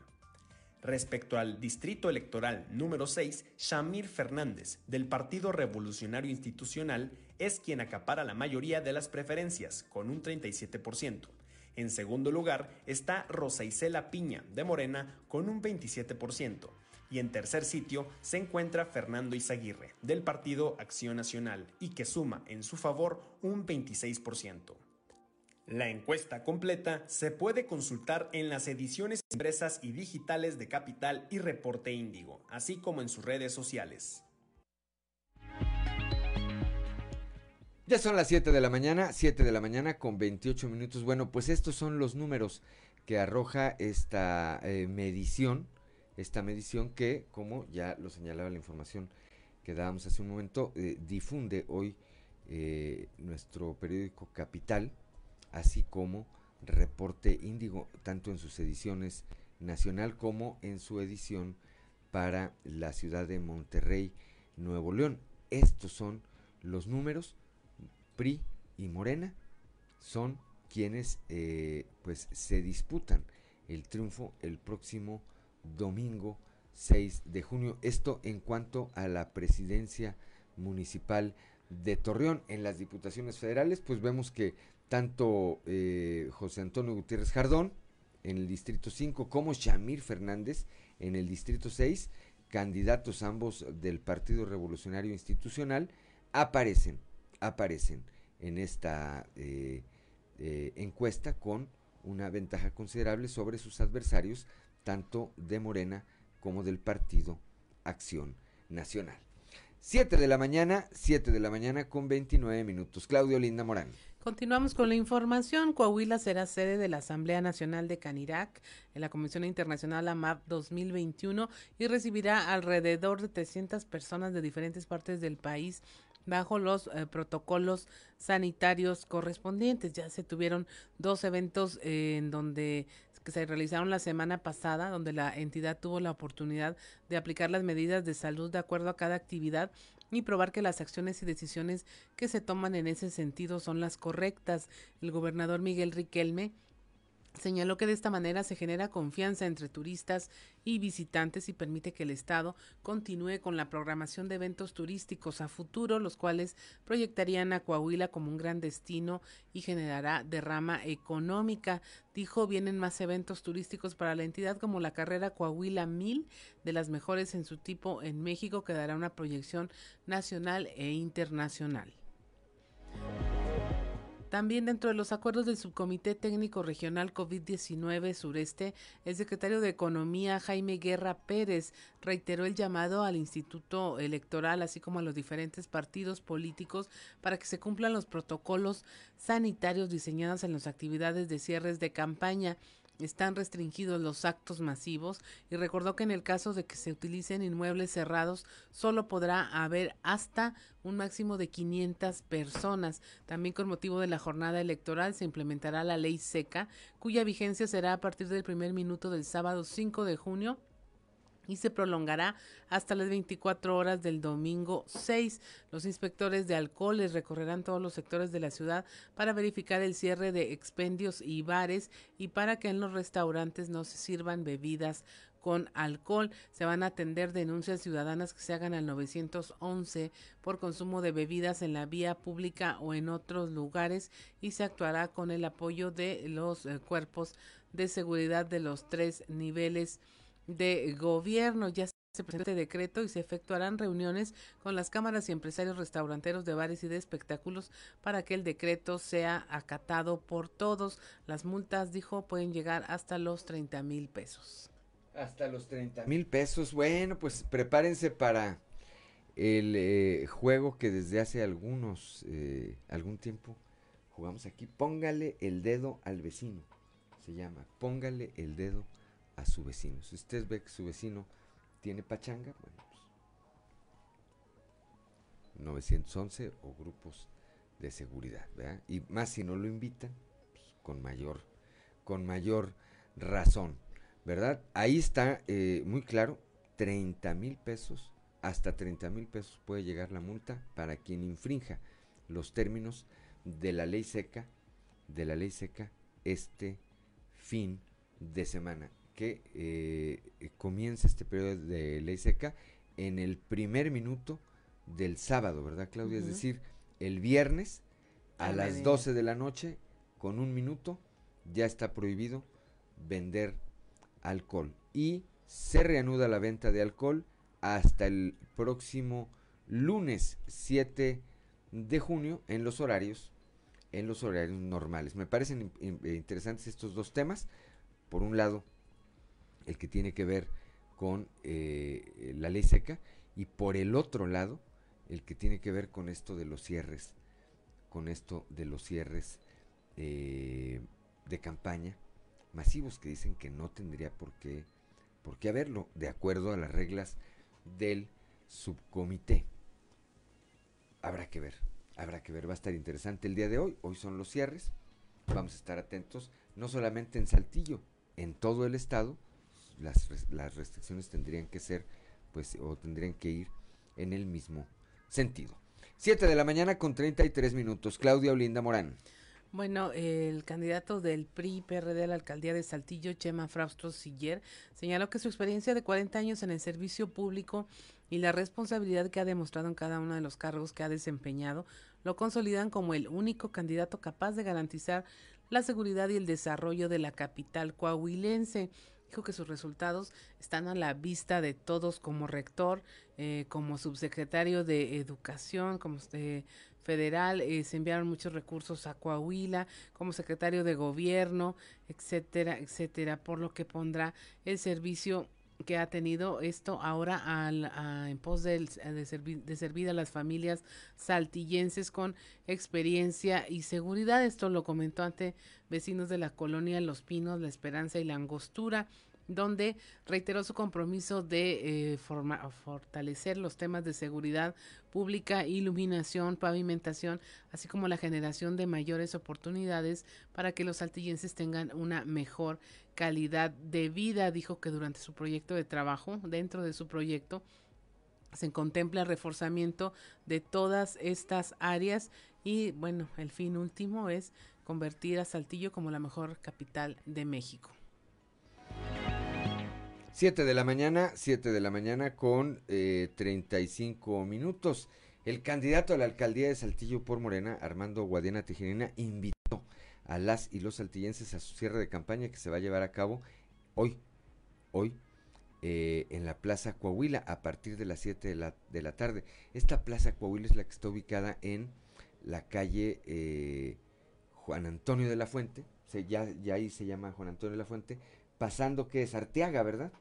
Respecto al distrito electoral número 6, Shamir Fernández, del Partido Revolucionario Institucional, es quien acapara la mayoría de las preferencias, con un 37%. En segundo lugar está Rosa Isela Piña, de Morena, con un 27%. Y en tercer sitio se encuentra Fernando Izaguirre, del Partido Acción Nacional, y que suma en su favor un 26%. La encuesta completa se puede consultar en las ediciones impresas y digitales de Capital y Reporte Índigo, así como en sus redes sociales. Ya son las 7 de la mañana, 7 de la mañana con 28 minutos. Bueno, pues estos son los números que arroja esta eh, medición, esta medición que, como ya lo señalaba la información que dábamos hace un momento, eh, difunde hoy eh, nuestro periódico Capital así como Reporte Índigo, tanto en sus ediciones nacional como en su edición para la ciudad de Monterrey, Nuevo León. Estos son los números. PRI y Morena son quienes eh, pues se disputan el triunfo el próximo domingo 6 de junio. Esto en cuanto a la presidencia municipal de Torreón. En las diputaciones federales, pues vemos que tanto eh, José Antonio Gutiérrez Jardón en el Distrito 5 como Shamir Fernández en el Distrito 6, candidatos ambos del Partido Revolucionario Institucional, aparecen, aparecen en esta eh, eh, encuesta con una ventaja considerable sobre sus adversarios, tanto de Morena como del Partido Acción Nacional. 7 de la mañana, 7 de la mañana con 29 minutos. Claudio Linda Morán. Continuamos con la información. Coahuila será sede de la Asamblea Nacional de Canirac en la Comisión Internacional AMAP 2021 y recibirá alrededor de 300 personas de diferentes partes del país bajo los eh, protocolos sanitarios correspondientes. Ya se tuvieron dos eventos eh, en donde que se realizaron la semana pasada, donde la entidad tuvo la oportunidad de aplicar las medidas de salud de acuerdo a cada actividad y probar que las acciones y decisiones que se toman en ese sentido son las correctas. El gobernador Miguel Riquelme Señaló que de esta manera se genera confianza entre turistas y visitantes y permite que el Estado continúe con la programación de eventos turísticos a futuro, los cuales proyectarían a Coahuila como un gran destino y generará derrama económica. Dijo, vienen más eventos turísticos para la entidad como la carrera Coahuila 1000, de las mejores en su tipo en México, que dará una proyección nacional e internacional. También dentro de los acuerdos del Subcomité Técnico Regional COVID-19 Sureste, el secretario de Economía Jaime Guerra Pérez reiteró el llamado al Instituto Electoral, así como a los diferentes partidos políticos, para que se cumplan los protocolos sanitarios diseñados en las actividades de cierres de campaña están restringidos los actos masivos y recordó que en el caso de que se utilicen inmuebles cerrados solo podrá haber hasta un máximo de 500 personas. También con motivo de la jornada electoral se implementará la ley seca cuya vigencia será a partir del primer minuto del sábado 5 de junio y se prolongará hasta las 24 horas del domingo 6. Los inspectores de alcoholes recorrerán todos los sectores de la ciudad para verificar el cierre de expendios y bares y para que en los restaurantes no se sirvan bebidas con alcohol. Se van a atender denuncias ciudadanas que se hagan al 911 por consumo de bebidas en la vía pública o en otros lugares y se actuará con el apoyo de los eh, cuerpos de seguridad de los tres niveles de gobierno. Ya se presenta este decreto y se efectuarán reuniones con las cámaras y empresarios restauranteros de bares y de espectáculos para que el decreto sea acatado por todos. Las multas, dijo, pueden llegar hasta los 30 mil pesos. Hasta los 30 mil pesos. Bueno, pues prepárense para el eh, juego que desde hace algunos, eh, algún tiempo jugamos aquí. Póngale el dedo al vecino. Se llama, póngale el dedo a su vecino. Si usted ve que su vecino tiene pachanga, bueno, pues 911 o grupos de seguridad. Y más si no lo invitan, pues, con mayor, con mayor razón, ¿verdad? Ahí está eh, muy claro, 30 mil pesos, hasta 30 mil pesos puede llegar la multa para quien infrinja los términos de la ley seca, de la ley seca este fin de semana que eh, comienza este periodo de ley seca en el primer minuto del sábado, ¿verdad, Claudia? Es decir, el viernes a las 12 de la noche, con un minuto, ya está prohibido vender alcohol. Y se reanuda la venta de alcohol hasta el próximo lunes 7 de junio en los horarios en los horarios normales. Me parecen interesantes estos dos temas. Por un lado, el que tiene que ver con eh, la ley seca, y por el otro lado, el que tiene que ver con esto de los cierres, con esto de los cierres eh, de campaña masivos que dicen que no tendría por qué, por qué haberlo, de acuerdo a las reglas del subcomité. Habrá que ver, habrá que ver, va a estar interesante el día de hoy, hoy son los cierres, vamos a estar atentos, no solamente en Saltillo, en todo el estado, las, las restricciones tendrían que ser, pues, o tendrían que ir en el mismo sentido. Siete de la mañana con 33 minutos. Claudia Olinda Morán. Bueno, el candidato del PRI-PRD a la alcaldía de Saltillo, Chema Fraustro Siller, señaló que su experiencia de 40 años en el servicio público y la responsabilidad que ha demostrado en cada uno de los cargos que ha desempeñado lo consolidan como el único candidato capaz de garantizar la seguridad y el desarrollo de la capital coahuilense. Dijo que sus resultados están a la vista de todos como rector, eh, como subsecretario de Educación, como este federal, eh, se enviaron muchos recursos a Coahuila, como secretario de Gobierno, etcétera, etcétera, por lo que pondrá el servicio que ha tenido esto ahora al, en pos de, servir, de servir a las familias saltillenses con experiencia y seguridad. Esto lo comentó ante vecinos de la colonia Los Pinos, La Esperanza y La Angostura donde reiteró su compromiso de eh, fortalecer los temas de seguridad pública, iluminación, pavimentación, así como la generación de mayores oportunidades para que los saltillenses tengan una mejor calidad de vida. Dijo que durante su proyecto de trabajo, dentro de su proyecto, se contempla el reforzamiento de todas estas áreas y bueno, el fin último es convertir a Saltillo como la mejor capital de México. 7 de la mañana, 7 de la mañana con eh, 35 minutos. El candidato a la alcaldía de Saltillo por Morena, Armando Guadiana Tijerina, invitó a las y los saltillenses a su cierre de campaña que se va a llevar a cabo hoy, hoy, eh, en la Plaza Coahuila a partir de las 7 de la, de la tarde. Esta Plaza Coahuila es la que está ubicada en la calle eh, Juan Antonio de la Fuente, se, ya, ya ahí se llama Juan Antonio de la Fuente, pasando que es Arteaga, ¿verdad?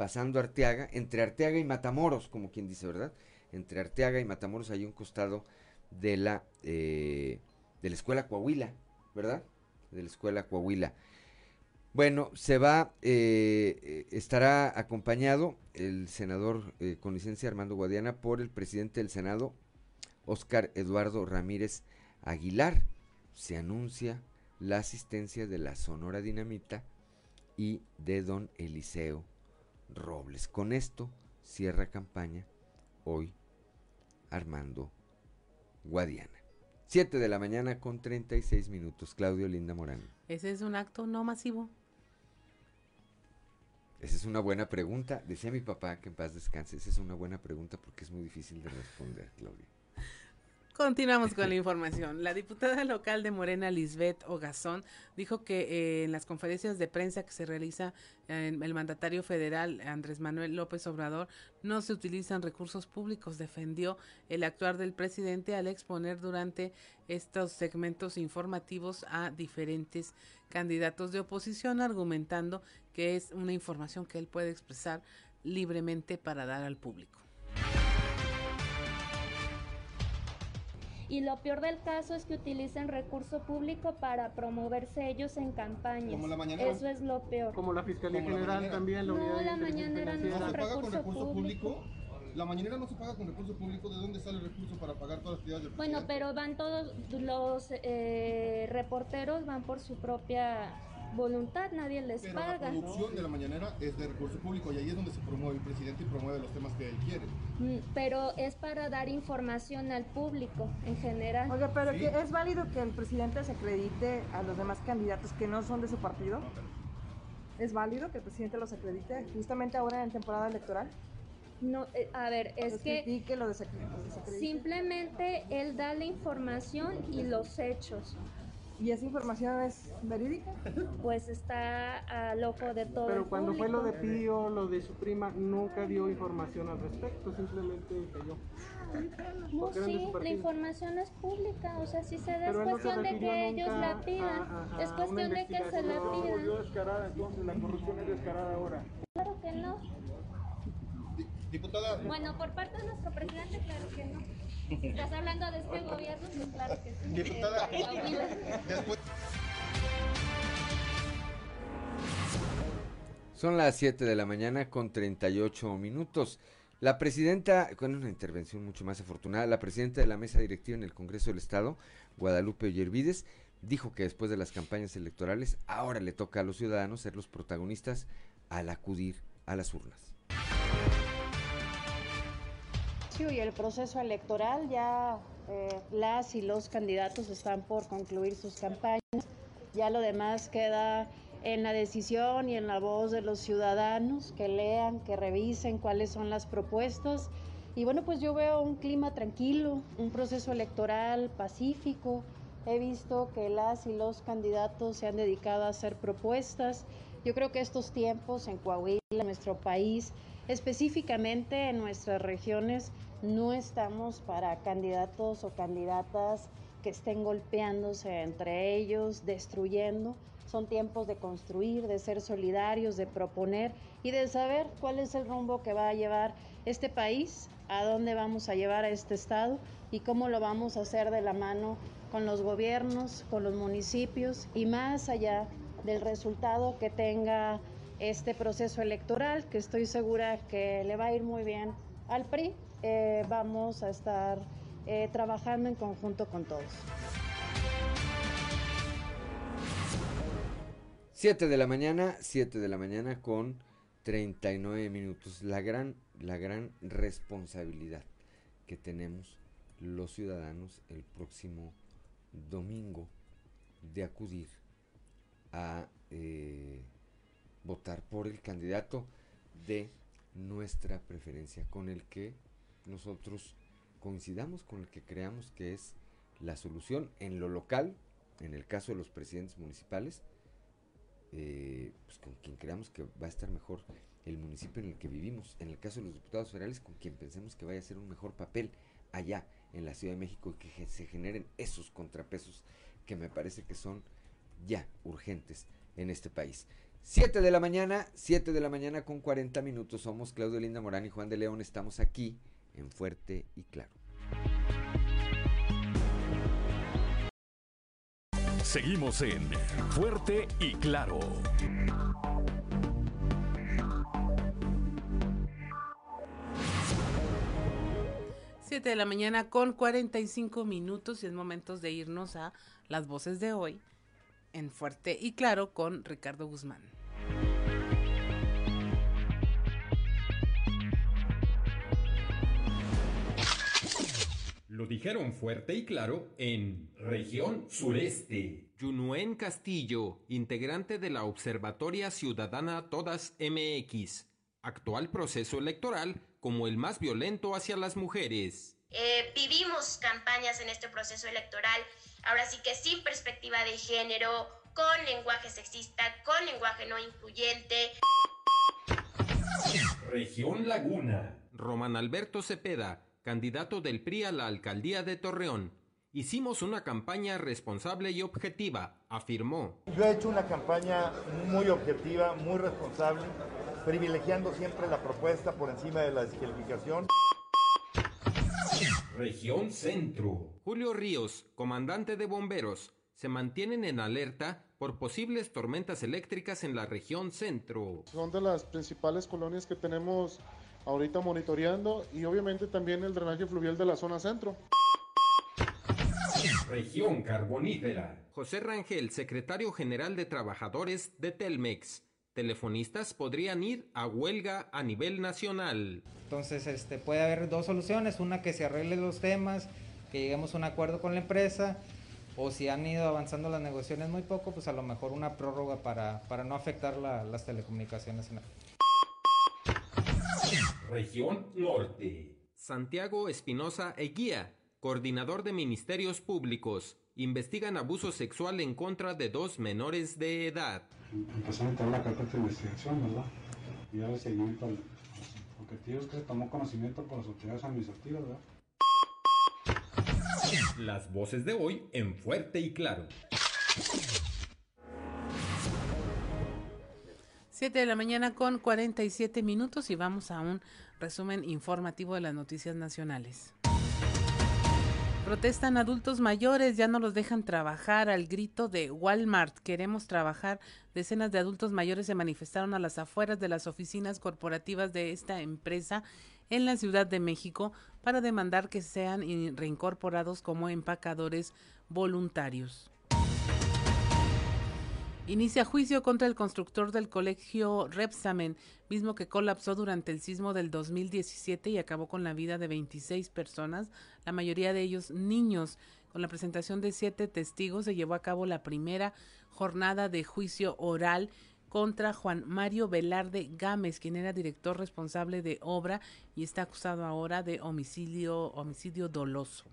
Pasando Arteaga, entre Arteaga y Matamoros, como quien dice, ¿verdad? Entre Arteaga y Matamoros hay un costado de la, eh, de la escuela Coahuila, ¿verdad? De la escuela Coahuila. Bueno, se va, eh, estará acompañado el senador eh, con licencia Armando Guadiana por el presidente del Senado, Oscar Eduardo Ramírez Aguilar. Se anuncia la asistencia de la Sonora Dinamita y de don Eliseo Robles. Con esto cierra campaña hoy Armando Guadiana. 7 de la mañana con 36 minutos. Claudio Linda Morán. Ese es un acto no masivo. Esa es una buena pregunta. Decía mi papá que en paz descanse. Esa es una buena pregunta porque es muy difícil de responder, Claudia. Continuamos con la información. La diputada local de Morena, Lisbeth Ogazón, dijo que eh, en las conferencias de prensa que se realiza en el mandatario federal Andrés Manuel López Obrador no se utilizan recursos públicos. Defendió el actuar del presidente al exponer durante estos segmentos informativos a diferentes candidatos de oposición, argumentando que es una información que él puede expresar libremente para dar al público. Y lo peor del caso es que utilicen recurso público para promoverse ellos en campaña. Como la mañanera. Eso es lo peor. Como la Fiscalía General también, la No, la mañanera no es se paga con recurso público. público. La mañanera no se paga con recurso público. ¿De dónde sale el recurso para pagar todas las actividades del Bueno, pero van todos los eh, reporteros van por su propia voluntad, nadie les Pero la paga. producción de la mañanera es de recurso público y ahí es donde se promueve el presidente y promueve los temas que él quiere. Mm, Pero es para dar información al público en general. Oiga, pero que ¿es válido que el presidente se acredite a los demás candidatos que no son de su partido? ¿Es válido que el presidente los acredite justamente ahora en temporada electoral? No, eh, a ver, es Los que critique, los desacredite. simplemente él da la información y los hechos. ¿Y esa información es verídica? Pues está al ojo de todo Pero el cuando fue lo de público. Pío, lo de su prima, nunca dio información al respecto, simplemente cayó. No, sí, la información es pública, o sea, si se da, es no cuestión de que ellos la pidan, a- a- es cuestión de que se la pidan. descarada, entonces la corrupción es descarada ahora. Claro que no. Diputada. Bueno, por parte de nuestro presidente, claro que no. Si estás hablando de este gobierno, pues claro que sí. Diputada. Eh. Son las 7 de la mañana con 38 minutos. La presidenta, con una intervención mucho más afortunada, la presidenta de la mesa directiva en el Congreso del Estado, Guadalupe Ollervides, dijo que después de las campañas electorales, ahora le toca a los ciudadanos ser los protagonistas al acudir a las urnas. Y el proceso electoral ya eh, las y los candidatos están por concluir sus campañas. Ya lo demás queda en la decisión y en la voz de los ciudadanos que lean, que revisen cuáles son las propuestas. Y bueno, pues yo veo un clima tranquilo, un proceso electoral pacífico. He visto que las y los candidatos se han dedicado a hacer propuestas. Yo creo que estos tiempos en Coahuila, en nuestro país, específicamente en nuestras regiones, no estamos para candidatos o candidatas que estén golpeándose entre ellos, destruyendo. Son tiempos de construir, de ser solidarios, de proponer y de saber cuál es el rumbo que va a llevar este país, a dónde vamos a llevar a este estado y cómo lo vamos a hacer de la mano con los gobiernos, con los municipios y más allá del resultado que tenga este proceso electoral, que estoy segura que le va a ir muy bien al PRI. Eh, vamos a estar eh, trabajando en conjunto con todos. 7 de la mañana, 7 de la mañana con 39 minutos. La gran, la gran responsabilidad que tenemos los ciudadanos el próximo domingo de acudir a eh, votar por el candidato de nuestra preferencia, con el que nosotros coincidamos, con el que creamos que es la solución en lo local, en el caso de los presidentes municipales, eh, pues con quien creamos que va a estar mejor el municipio en el que vivimos, en el caso de los diputados federales, con quien pensemos que vaya a hacer un mejor papel allá en la Ciudad de México y que se generen esos contrapesos que me parece que son ya urgentes en este país. 7 de la mañana, 7 de la mañana con 40 minutos. Somos Claudio Linda Morán y Juan de León. Estamos aquí en Fuerte y Claro. Seguimos en Fuerte y Claro. Siete de la mañana con 45 minutos y es momento de irnos a las voces de hoy en Fuerte y Claro con Ricardo Guzmán. Lo dijeron fuerte y claro en región sureste. Yunuen Castillo, integrante de la Observatoria Ciudadana Todas MX. Actual proceso electoral como el más violento hacia las mujeres. Eh, vivimos campañas en este proceso electoral, ahora sí que sin perspectiva de género, con lenguaje sexista, con lenguaje no incluyente. Región Laguna. Román Alberto Cepeda, candidato del PRI a la alcaldía de Torreón. Hicimos una campaña responsable y objetiva, afirmó. Yo he hecho una campaña muy objetiva, muy responsable, privilegiando siempre la propuesta por encima de la descalificación. Región Centro. Julio Ríos, comandante de bomberos, se mantienen en alerta por posibles tormentas eléctricas en la región centro. Son de las principales colonias que tenemos ahorita monitoreando y obviamente también el drenaje fluvial de la zona centro. Región carbonífera. José Rangel, secretario general de trabajadores de Telmex. Telefonistas podrían ir a huelga a nivel nacional. Entonces, este, puede haber dos soluciones, una que se arregle los temas, que lleguemos a un acuerdo con la empresa, o si han ido avanzando las negociaciones muy poco, pues a lo mejor una prórroga para, para no afectar la, las telecomunicaciones. Región Norte. Santiago Espinosa Eguía, coordinador de Ministerios Públicos, investigan abuso sexual en contra de dos menores de edad. Empezó a entrar la carpeta de investigación, ¿verdad? Y dar seguimiento a los objetivos que tomó conocimiento por las autoridades administrativas, ¿verdad? Las voces de hoy en Fuerte y Claro. 7 de la mañana con 47 minutos y vamos a un resumen informativo de las noticias nacionales. Protestan adultos mayores, ya no los dejan trabajar al grito de Walmart. Queremos trabajar. Decenas de adultos mayores se manifestaron a las afueras de las oficinas corporativas de esta empresa en la Ciudad de México para demandar que sean reincorporados como empacadores voluntarios. Inicia juicio contra el constructor del colegio Repsamen, mismo que colapsó durante el sismo del 2017 y acabó con la vida de 26 personas, la mayoría de ellos niños. Con la presentación de siete testigos se llevó a cabo la primera jornada de juicio oral contra Juan Mario Velarde Gámez, quien era director responsable de obra y está acusado ahora de homicidio, homicidio doloso.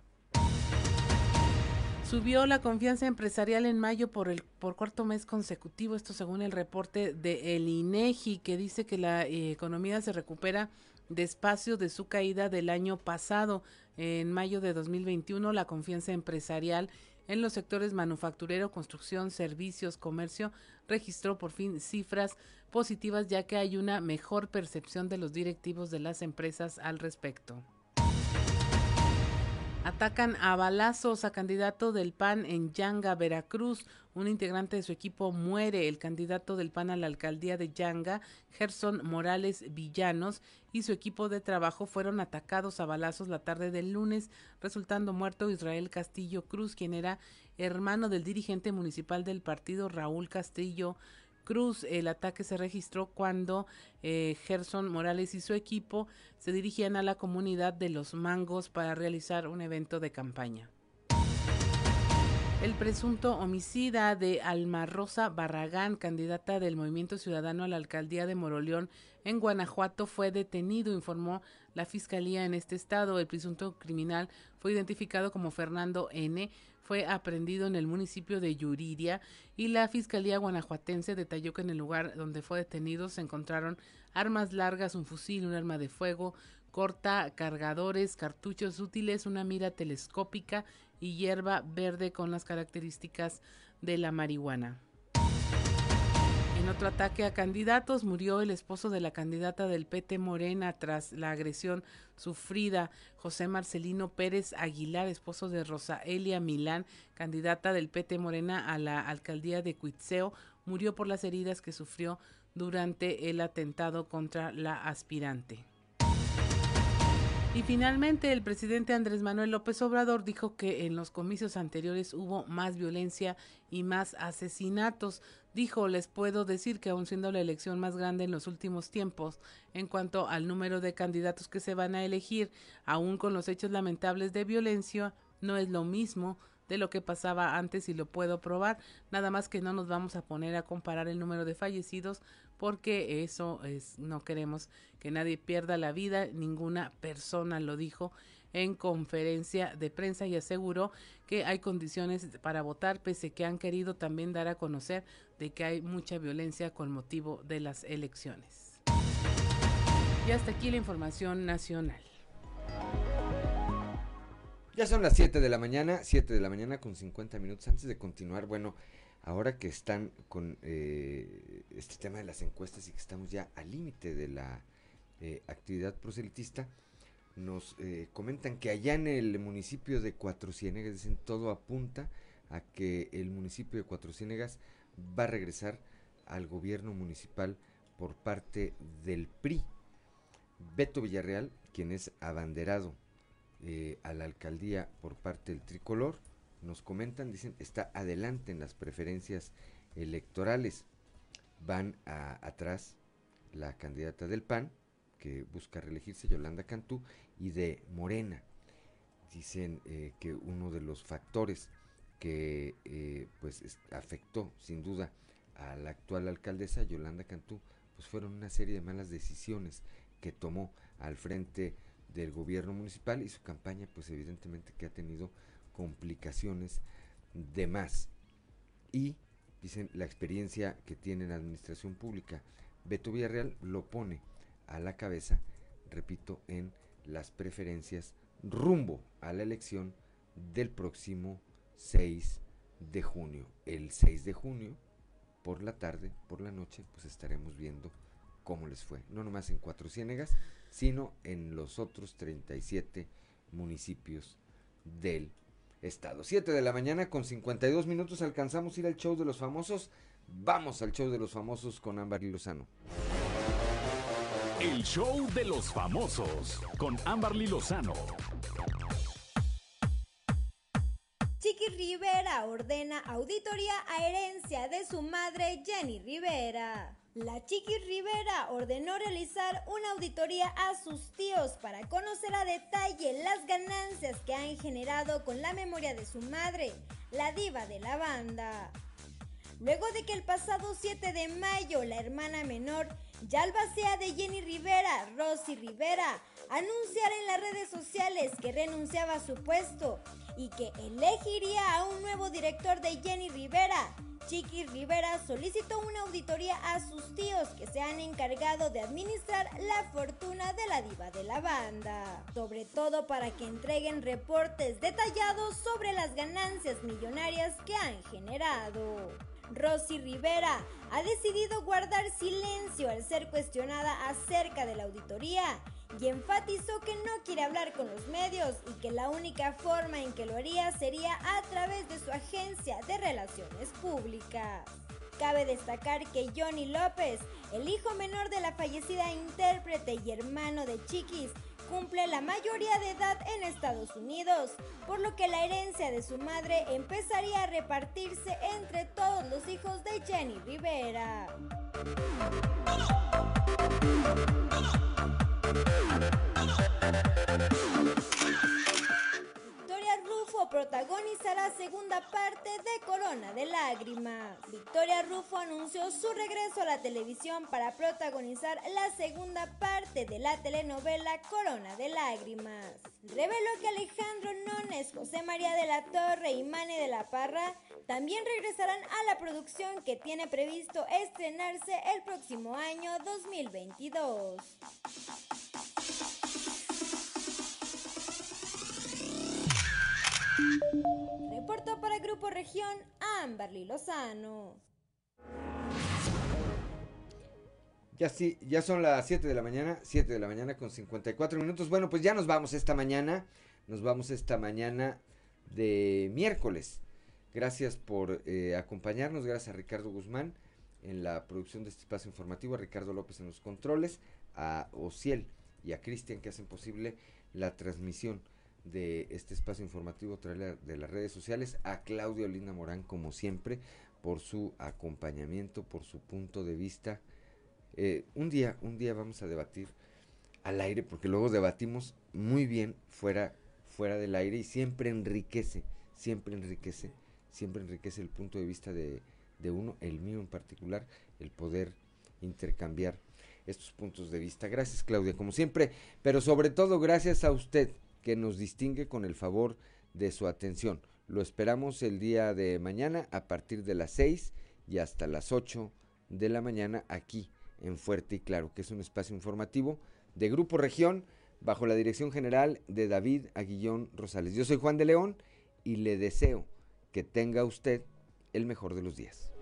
Subió la confianza empresarial en mayo por el por cuarto mes consecutivo, esto según el reporte de el INEGI que dice que la eh, economía se recupera despacio de su caída del año pasado. En mayo de 2021 la confianza empresarial en los sectores manufacturero, construcción, servicios, comercio registró por fin cifras positivas ya que hay una mejor percepción de los directivos de las empresas al respecto. Atacan a balazos a candidato del PAN en Yanga, Veracruz. Un integrante de su equipo muere. El candidato del PAN a la alcaldía de Yanga, Gerson Morales Villanos, y su equipo de trabajo fueron atacados a balazos la tarde del lunes, resultando muerto Israel Castillo Cruz, quien era hermano del dirigente municipal del partido Raúl Castillo Cruz. El ataque se registró cuando eh, Gerson Morales y su equipo se dirigían a la comunidad de Los Mangos para realizar un evento de campaña. El presunto homicida de Alma Rosa Barragán, candidata del Movimiento Ciudadano a la alcaldía de Moroleón en Guanajuato, fue detenido, informó la fiscalía en este estado. El presunto criminal fue identificado como Fernando N fue aprendido en el municipio de Yuriria y la Fiscalía Guanajuatense detalló que en el lugar donde fue detenido se encontraron armas largas, un fusil, un arma de fuego, corta, cargadores, cartuchos útiles, una mira telescópica y hierba verde con las características de la marihuana. En otro ataque a candidatos, murió el esposo de la candidata del PT Morena tras la agresión sufrida. José Marcelino Pérez Aguilar, esposo de Rosa Elia Milán, candidata del PT Morena a la alcaldía de Cuitzeo, murió por las heridas que sufrió durante el atentado contra la aspirante. Y finalmente el presidente Andrés Manuel López Obrador dijo que en los comicios anteriores hubo más violencia y más asesinatos. Dijo, les puedo decir que aun siendo la elección más grande en los últimos tiempos, en cuanto al número de candidatos que se van a elegir, aún con los hechos lamentables de violencia, no es lo mismo de lo que pasaba antes y lo puedo probar, nada más que no nos vamos a poner a comparar el número de fallecidos porque eso es no queremos que nadie pierda la vida, ninguna persona lo dijo en conferencia de prensa y aseguró que hay condiciones para votar pese que han querido también dar a conocer de que hay mucha violencia con motivo de las elecciones. Y hasta aquí la información nacional. Ya son las 7 de la mañana, 7 de la mañana con 50 minutos. Antes de continuar, bueno, ahora que están con eh, este tema de las encuestas y que estamos ya al límite de la eh, actividad proselitista, nos eh, comentan que allá en el municipio de Cuatro Ciénegas, dicen todo apunta a que el municipio de Cuatro Ciénegas va a regresar al gobierno municipal por parte del PRI. Beto Villarreal, quien es abanderado eh, a la alcaldía por parte del tricolor. Nos comentan, dicen, está adelante en las preferencias electorales. Van atrás la candidata del PAN, que busca reelegirse, Yolanda Cantú, y de Morena. Dicen eh, que uno de los factores que eh, pues afectó sin duda a la actual alcaldesa Yolanda Cantú, pues fueron una serie de malas decisiones que tomó al frente del gobierno municipal y su campaña pues evidentemente que ha tenido complicaciones de más. Y dicen la experiencia que tiene en la administración pública. Beto Villarreal lo pone a la cabeza, repito, en las preferencias rumbo a la elección del próximo 6 de junio. El 6 de junio, por la tarde, por la noche, pues estaremos viendo cómo les fue. No nomás en Cuatro Ciénegas, sino en los otros 37 municipios del estado. 7 de la mañana con 52 minutos alcanzamos ir al show de los famosos. Vamos al show de los famosos con Ámbar Lozano. El show de los famosos con Amberly Lozano. Chiqui Rivera ordena auditoría a herencia de su madre Jenny Rivera. La Chiqui Rivera ordenó realizar una auditoría a sus tíos para conocer a detalle las ganancias que han generado con la memoria de su madre, la diva de la banda. Luego de que el pasado 7 de mayo la hermana menor, ya albacea de Jenny Rivera, Rosy Rivera, anunciara en las redes sociales que renunciaba a su puesto y que elegiría a un nuevo director de Jenny Rivera, Chiqui Rivera solicitó una auditoría a sus tíos que se han encargado de administrar la fortuna de la diva de la banda, sobre todo para que entreguen reportes detallados sobre las ganancias millonarias que han generado. Rosy Rivera ha decidido guardar silencio al ser cuestionada acerca de la auditoría y enfatizó que no quiere hablar con los medios y que la única forma en que lo haría sería a través de su agencia de relaciones públicas. Cabe destacar que Johnny López, el hijo menor de la fallecida intérprete y hermano de Chiquis, cumple la mayoría de edad en Estados Unidos, por lo que la herencia de su madre empezaría a repartirse entre todos los hijos de Jenny Rivera. Rufo protagonizará segunda parte de Corona de Lágrimas. Victoria Rufo anunció su regreso a la televisión para protagonizar la segunda parte de la telenovela Corona de Lágrimas. Reveló que Alejandro Nones, José María de la Torre y Mane de la Parra también regresarán a la producción que tiene previsto estrenarse el próximo año 2022. Reportó para Grupo Región Amberly Lozano. Ya sí, ya son las 7 de la mañana, 7 de la mañana con 54 minutos. Bueno, pues ya nos vamos esta mañana. Nos vamos esta mañana de miércoles. Gracias por eh, acompañarnos, gracias a Ricardo Guzmán en la producción de este espacio informativo, a Ricardo López en los controles, a Ociel y a Cristian que hacen posible la transmisión de este espacio informativo de las redes sociales, a Claudio Linda Morán como siempre por su acompañamiento, por su punto de vista. Eh, un día, un día vamos a debatir al aire, porque luego debatimos muy bien fuera, fuera del aire y siempre enriquece, siempre enriquece, siempre enriquece el punto de vista de, de uno, el mío en particular, el poder intercambiar estos puntos de vista. Gracias Claudia, como siempre, pero sobre todo gracias a usted que nos distingue con el favor de su atención. Lo esperamos el día de mañana a partir de las 6 y hasta las 8 de la mañana aquí en Fuerte y Claro, que es un espacio informativo de Grupo Región bajo la dirección general de David Aguillón Rosales. Yo soy Juan de León y le deseo que tenga usted el mejor de los días.